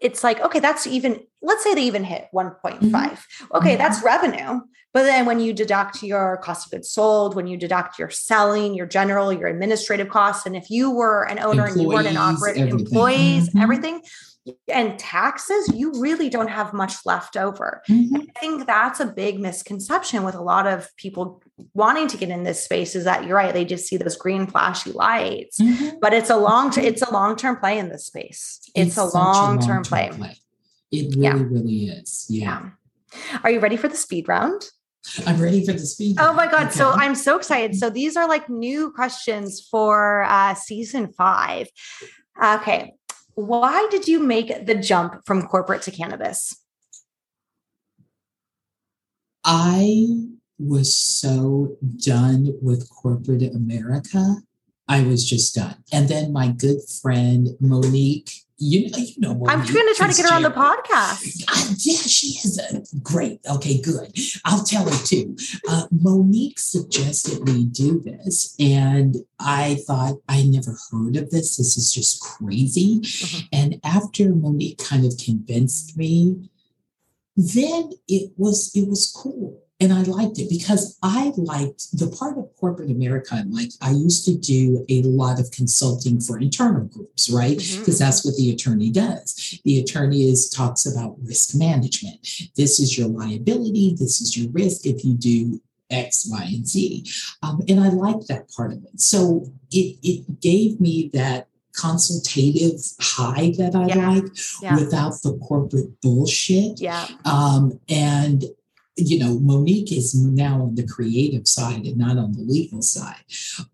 [SPEAKER 1] it's like, okay, that's even, let's say they even hit 1.5. Mm-hmm. Okay, that's mm-hmm. revenue. But then when you deduct your cost of goods sold, when you deduct your selling, your general, your administrative costs, and if you were an owner employees, and you weren't an operator, employees, mm-hmm. everything, and taxes, you really don't have much left over. Mm-hmm. I think that's a big misconception with a lot of people wanting to get in this space is that you're right, they just see those green flashy lights. Mm-hmm. But it's a long it's a long-term play in this space. It's, it's a long-term, play. play.
[SPEAKER 2] It really, yeah. really is. Yeah.
[SPEAKER 1] yeah. Are you ready for the speed round?
[SPEAKER 2] I'm ready for the speed.
[SPEAKER 1] Oh my God. Okay. So I'm so excited. So these are like new questions for uh, season five. Okay why did you make the jump from corporate to cannabis?
[SPEAKER 2] I was so done with corporate America. I was just done. And then my good friend Monique you know, you know.
[SPEAKER 1] Monique I'm going to try to get her on the podcast.
[SPEAKER 2] Uh, yeah, she is a, great. Okay, good. I'll tell her too. Uh, Monique suggested we do this, and I thought I never heard of this. This is just crazy. Mm-hmm. And after Monique kind of convinced me, then it was it was cool and I liked it because I liked the part of corporate America I liked. I used to do a lot of consulting for internal groups, right? Because mm-hmm. that's what the attorney does. The attorney is talks about risk management. This is your liability. This is your risk if you do X, Y, and Z. Um, and I liked that part of it. So it it gave me that consultative high that I yeah. like yeah. without the corporate bullshit.
[SPEAKER 1] Yeah.
[SPEAKER 2] Um, and you know, Monique is now on the creative side and not on the legal side.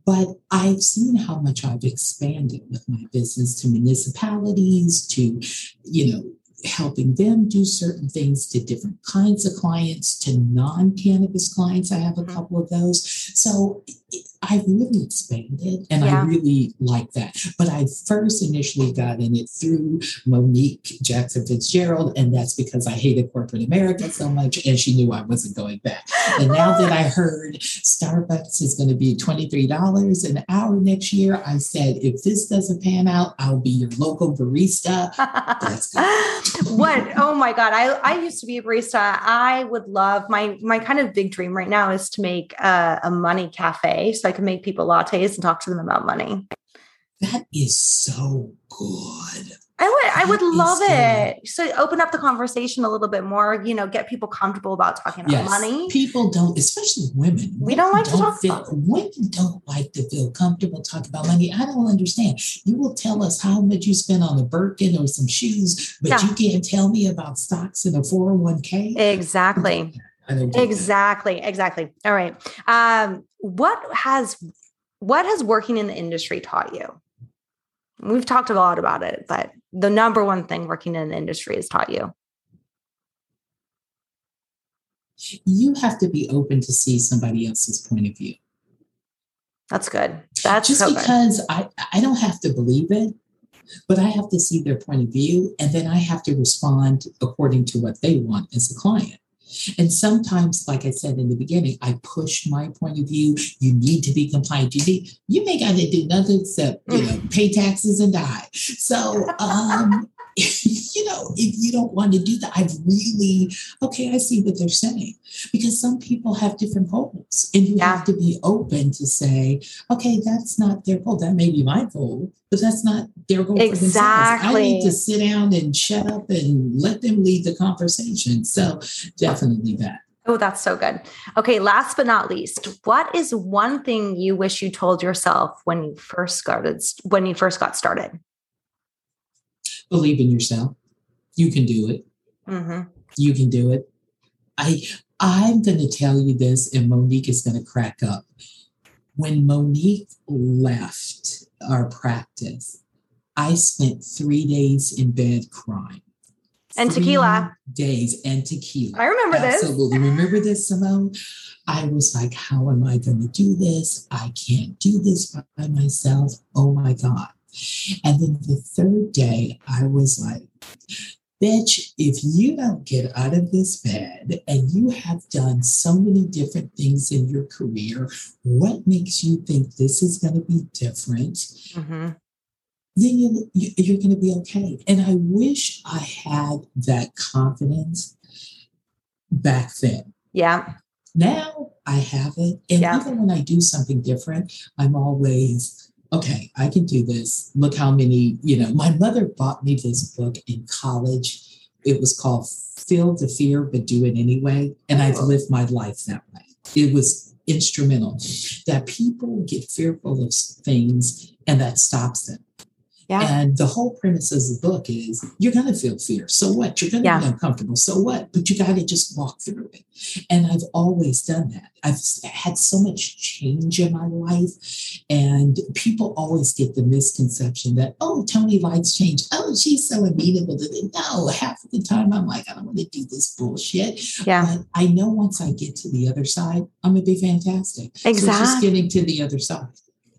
[SPEAKER 2] But I've seen how much I've expanded with my business to municipalities, to, you know, helping them do certain things to different kinds of clients, to non cannabis clients. I have a mm-hmm. couple of those. So I've really expanded and yeah. I really like that. But I first initially got in it through Monique Jackson Fitzgerald, and that's because I hated corporate America so much and she knew I wasn't going back. And now that I [laughs] heard Starbucks is going to be $23 an hour next year, I said, if this doesn't pan out, I'll be your local barista. [laughs]
[SPEAKER 1] what? Oh my God. I, I used to be a barista. I would love my my kind of big dream right now is to make a, a money cafe. So I can make people lattes and talk to them about money.
[SPEAKER 2] That is so good.
[SPEAKER 1] I would I would love it. So open up the conversation a little bit more, you know, get people comfortable about talking about yes. money.
[SPEAKER 2] People don't, especially women.
[SPEAKER 1] We don't like don't to talk
[SPEAKER 2] feel, about women don't like to feel comfortable talking about money. I don't understand. You will tell us how much you spend on a Birkin or some shoes, but yeah. you can't tell me about stocks in a 401k.
[SPEAKER 1] Exactly. [laughs] Exactly. Exactly. All right. Um, what has what has working in the industry taught you? We've talked a lot about it, but the number one thing working in the industry has taught you.
[SPEAKER 2] You have to be open to see somebody else's point of view.
[SPEAKER 1] That's good. That's
[SPEAKER 2] just
[SPEAKER 1] so
[SPEAKER 2] because good. I, I don't have to believe it, but I have to see their point of view and then I have to respond according to what they want as a client. And sometimes, like I said in the beginning, I push my point of view. You need to be compliant. You need, you may got to do nothing except, you know, pay taxes and die. So um, [laughs] you know, if you don't want to do that, I've really, okay, I see what they're saying. Because some people have different goals, and you yeah. have to be open to say, okay, that's not their goal. That may be my goal, but that's not their goal exactly. I need to sit down and shut up and let them lead the conversation. So definitely that.
[SPEAKER 1] Oh, that's so good. Okay, last but not least, what is one thing you wish you told yourself when you first started when you first got started?
[SPEAKER 2] Believe in yourself. You can do it. Mm-hmm. You can do it. I I'm going to tell you this, and Monique is going to crack up. When Monique left our practice, I spent three days in bed crying.
[SPEAKER 1] And three tequila.
[SPEAKER 2] Days and tequila.
[SPEAKER 1] I remember
[SPEAKER 2] Absolutely. this. Absolutely. Remember this, Simone? I was like, how am I going to do this? I can't do this by myself. Oh my God. And then the third day, I was like, bitch, if you don't get out of this bed and you have done so many different things in your career, what makes you think this is going to be different? Mm-hmm. Then you, you're going to be okay. And I wish I had that confidence back then.
[SPEAKER 1] Yeah.
[SPEAKER 2] Now I have it. And yeah. even when I do something different, I'm always okay, I can do this. Look how many, you know, my mother bought me this book in college. It was called Feel the Fear, but Do It Anyway. And I've lived my life that way. It was instrumental that people get fearful of things and that stops them. Yeah. And the whole premise of the book is you're going to feel fear. So what? You're going to yeah. be uncomfortable. So what? But you got to just walk through it. And I've always done that. I've had so much change in my life. And people always get the misconception that, oh, Toni likes change. Oh, she's so amenable to it. No, half of the time I'm like, I don't want to do this bullshit.
[SPEAKER 1] Yeah.
[SPEAKER 2] But I know once I get to the other side, I'm going to be fantastic.
[SPEAKER 1] Exactly. So
[SPEAKER 2] just getting to the other side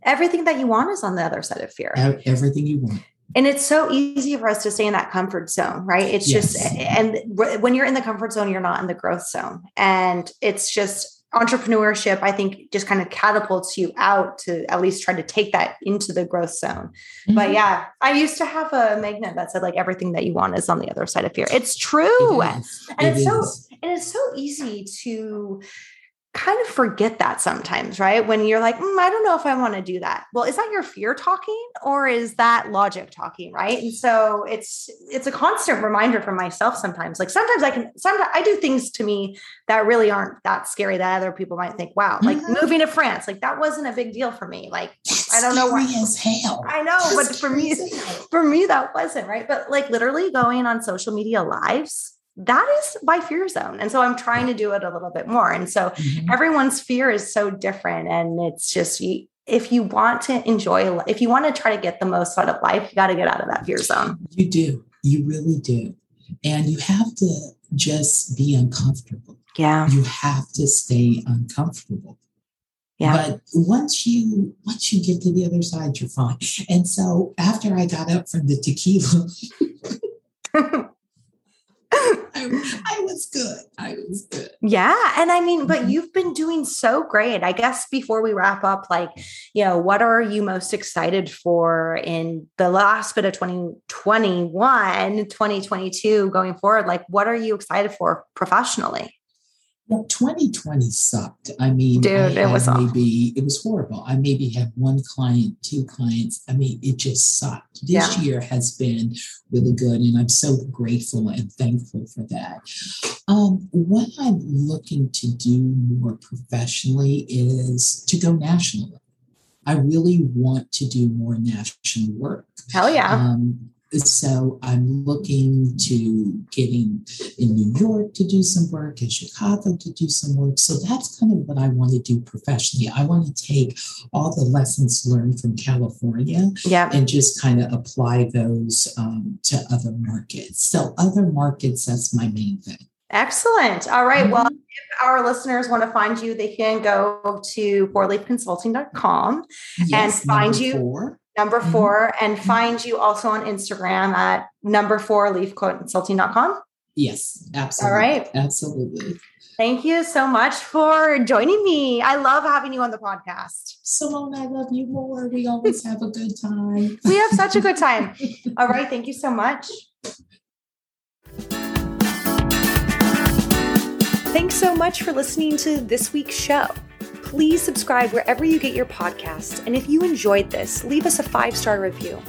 [SPEAKER 1] everything that you want is on the other side of fear.
[SPEAKER 2] Everything you want.
[SPEAKER 1] And it's so easy for us to stay in that comfort zone, right? It's yes. just, and when you're in the comfort zone, you're not in the growth zone. And it's just entrepreneurship, I think, just kind of catapults you out to at least try to take that into the growth zone. Mm-hmm. But yeah, I used to have a magnet that said, like, everything that you want is on the other side of fear. It's true. It and it it's is. so, and it's so easy to, kind of forget that sometimes, right? When you're like, mm, I don't know if I want to do that. Well, is that your fear talking or is that logic talking, right? And so it's it's a constant reminder for myself sometimes. Like sometimes I can sometimes I do things to me that really aren't that scary that other people might think, wow, like mm-hmm. moving to France, like that wasn't a big deal for me. Like
[SPEAKER 2] That's I don't know why as hell.
[SPEAKER 1] I know, That's but for me, for me that wasn't, right? But like literally going on social media lives that is my fear zone. And so I'm trying to do it a little bit more. And so mm-hmm. everyone's fear is so different. And it's just, if you want to enjoy, if you want to try to get the most out of life, you got to get out of that fear zone.
[SPEAKER 2] You do. You really do. And you have to just be uncomfortable.
[SPEAKER 1] Yeah.
[SPEAKER 2] You have to stay uncomfortable.
[SPEAKER 1] Yeah.
[SPEAKER 2] But once you once you get to the other side, you're fine. And so after I got up from the tequila, [laughs] I, I, was good. I was good.
[SPEAKER 1] Yeah. And I mean, but mm-hmm. you've been doing so great. I guess before we wrap up, like, you know, what are you most excited for in the last bit of 2021, 2022 going forward? Like, what are you excited for professionally?
[SPEAKER 2] Well, 2020 sucked. I mean,
[SPEAKER 1] dude, I
[SPEAKER 2] it
[SPEAKER 1] was
[SPEAKER 2] maybe it was horrible. I maybe had one client, two clients. I mean, it just sucked. This yeah. year has been really good, and I'm so grateful and thankful for that. Um, what I'm looking to do more professionally is to go national. I really want to do more national work.
[SPEAKER 1] Hell yeah.
[SPEAKER 2] Um, so I'm looking to getting in New York to do some work, in Chicago to do some work. So that's kind of what I want to do professionally. I want to take all the lessons learned from California
[SPEAKER 1] yep.
[SPEAKER 2] and just kind of apply those um, to other markets. So other markets, that's my main thing.
[SPEAKER 1] Excellent. All right. mm-hmm. Well, if our listeners want to find you, they can go to fourleafconsulting.com yes, and find you.
[SPEAKER 2] Four
[SPEAKER 1] number mm-hmm. 4 mm-hmm. and find you also on Instagram at number four leaf leafconsulting.com.
[SPEAKER 2] Yes, absolutely.
[SPEAKER 1] All right.
[SPEAKER 2] Absolutely.
[SPEAKER 1] Thank you so much for joining me. I love having you on the podcast.
[SPEAKER 2] Simone, I love you more. We always have a good time. [laughs]
[SPEAKER 1] we have such a good time. [laughs] All right. Thank you so much. [laughs] Thanks so much for listening to this week's show please subscribe wherever you get your podcasts. And if you enjoyed this, leave us a five star review.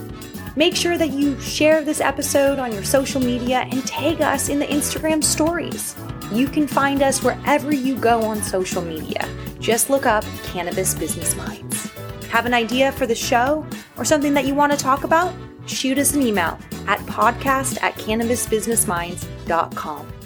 [SPEAKER 1] Make sure that you share this episode on your social media and tag us in the Instagram stories. You can find us wherever you go on social media. Just look up Cannabis Business Minds. Have an idea for the show or something that you want to talk about? Shoot us an email at podcast at cannabisbusinessminds.com.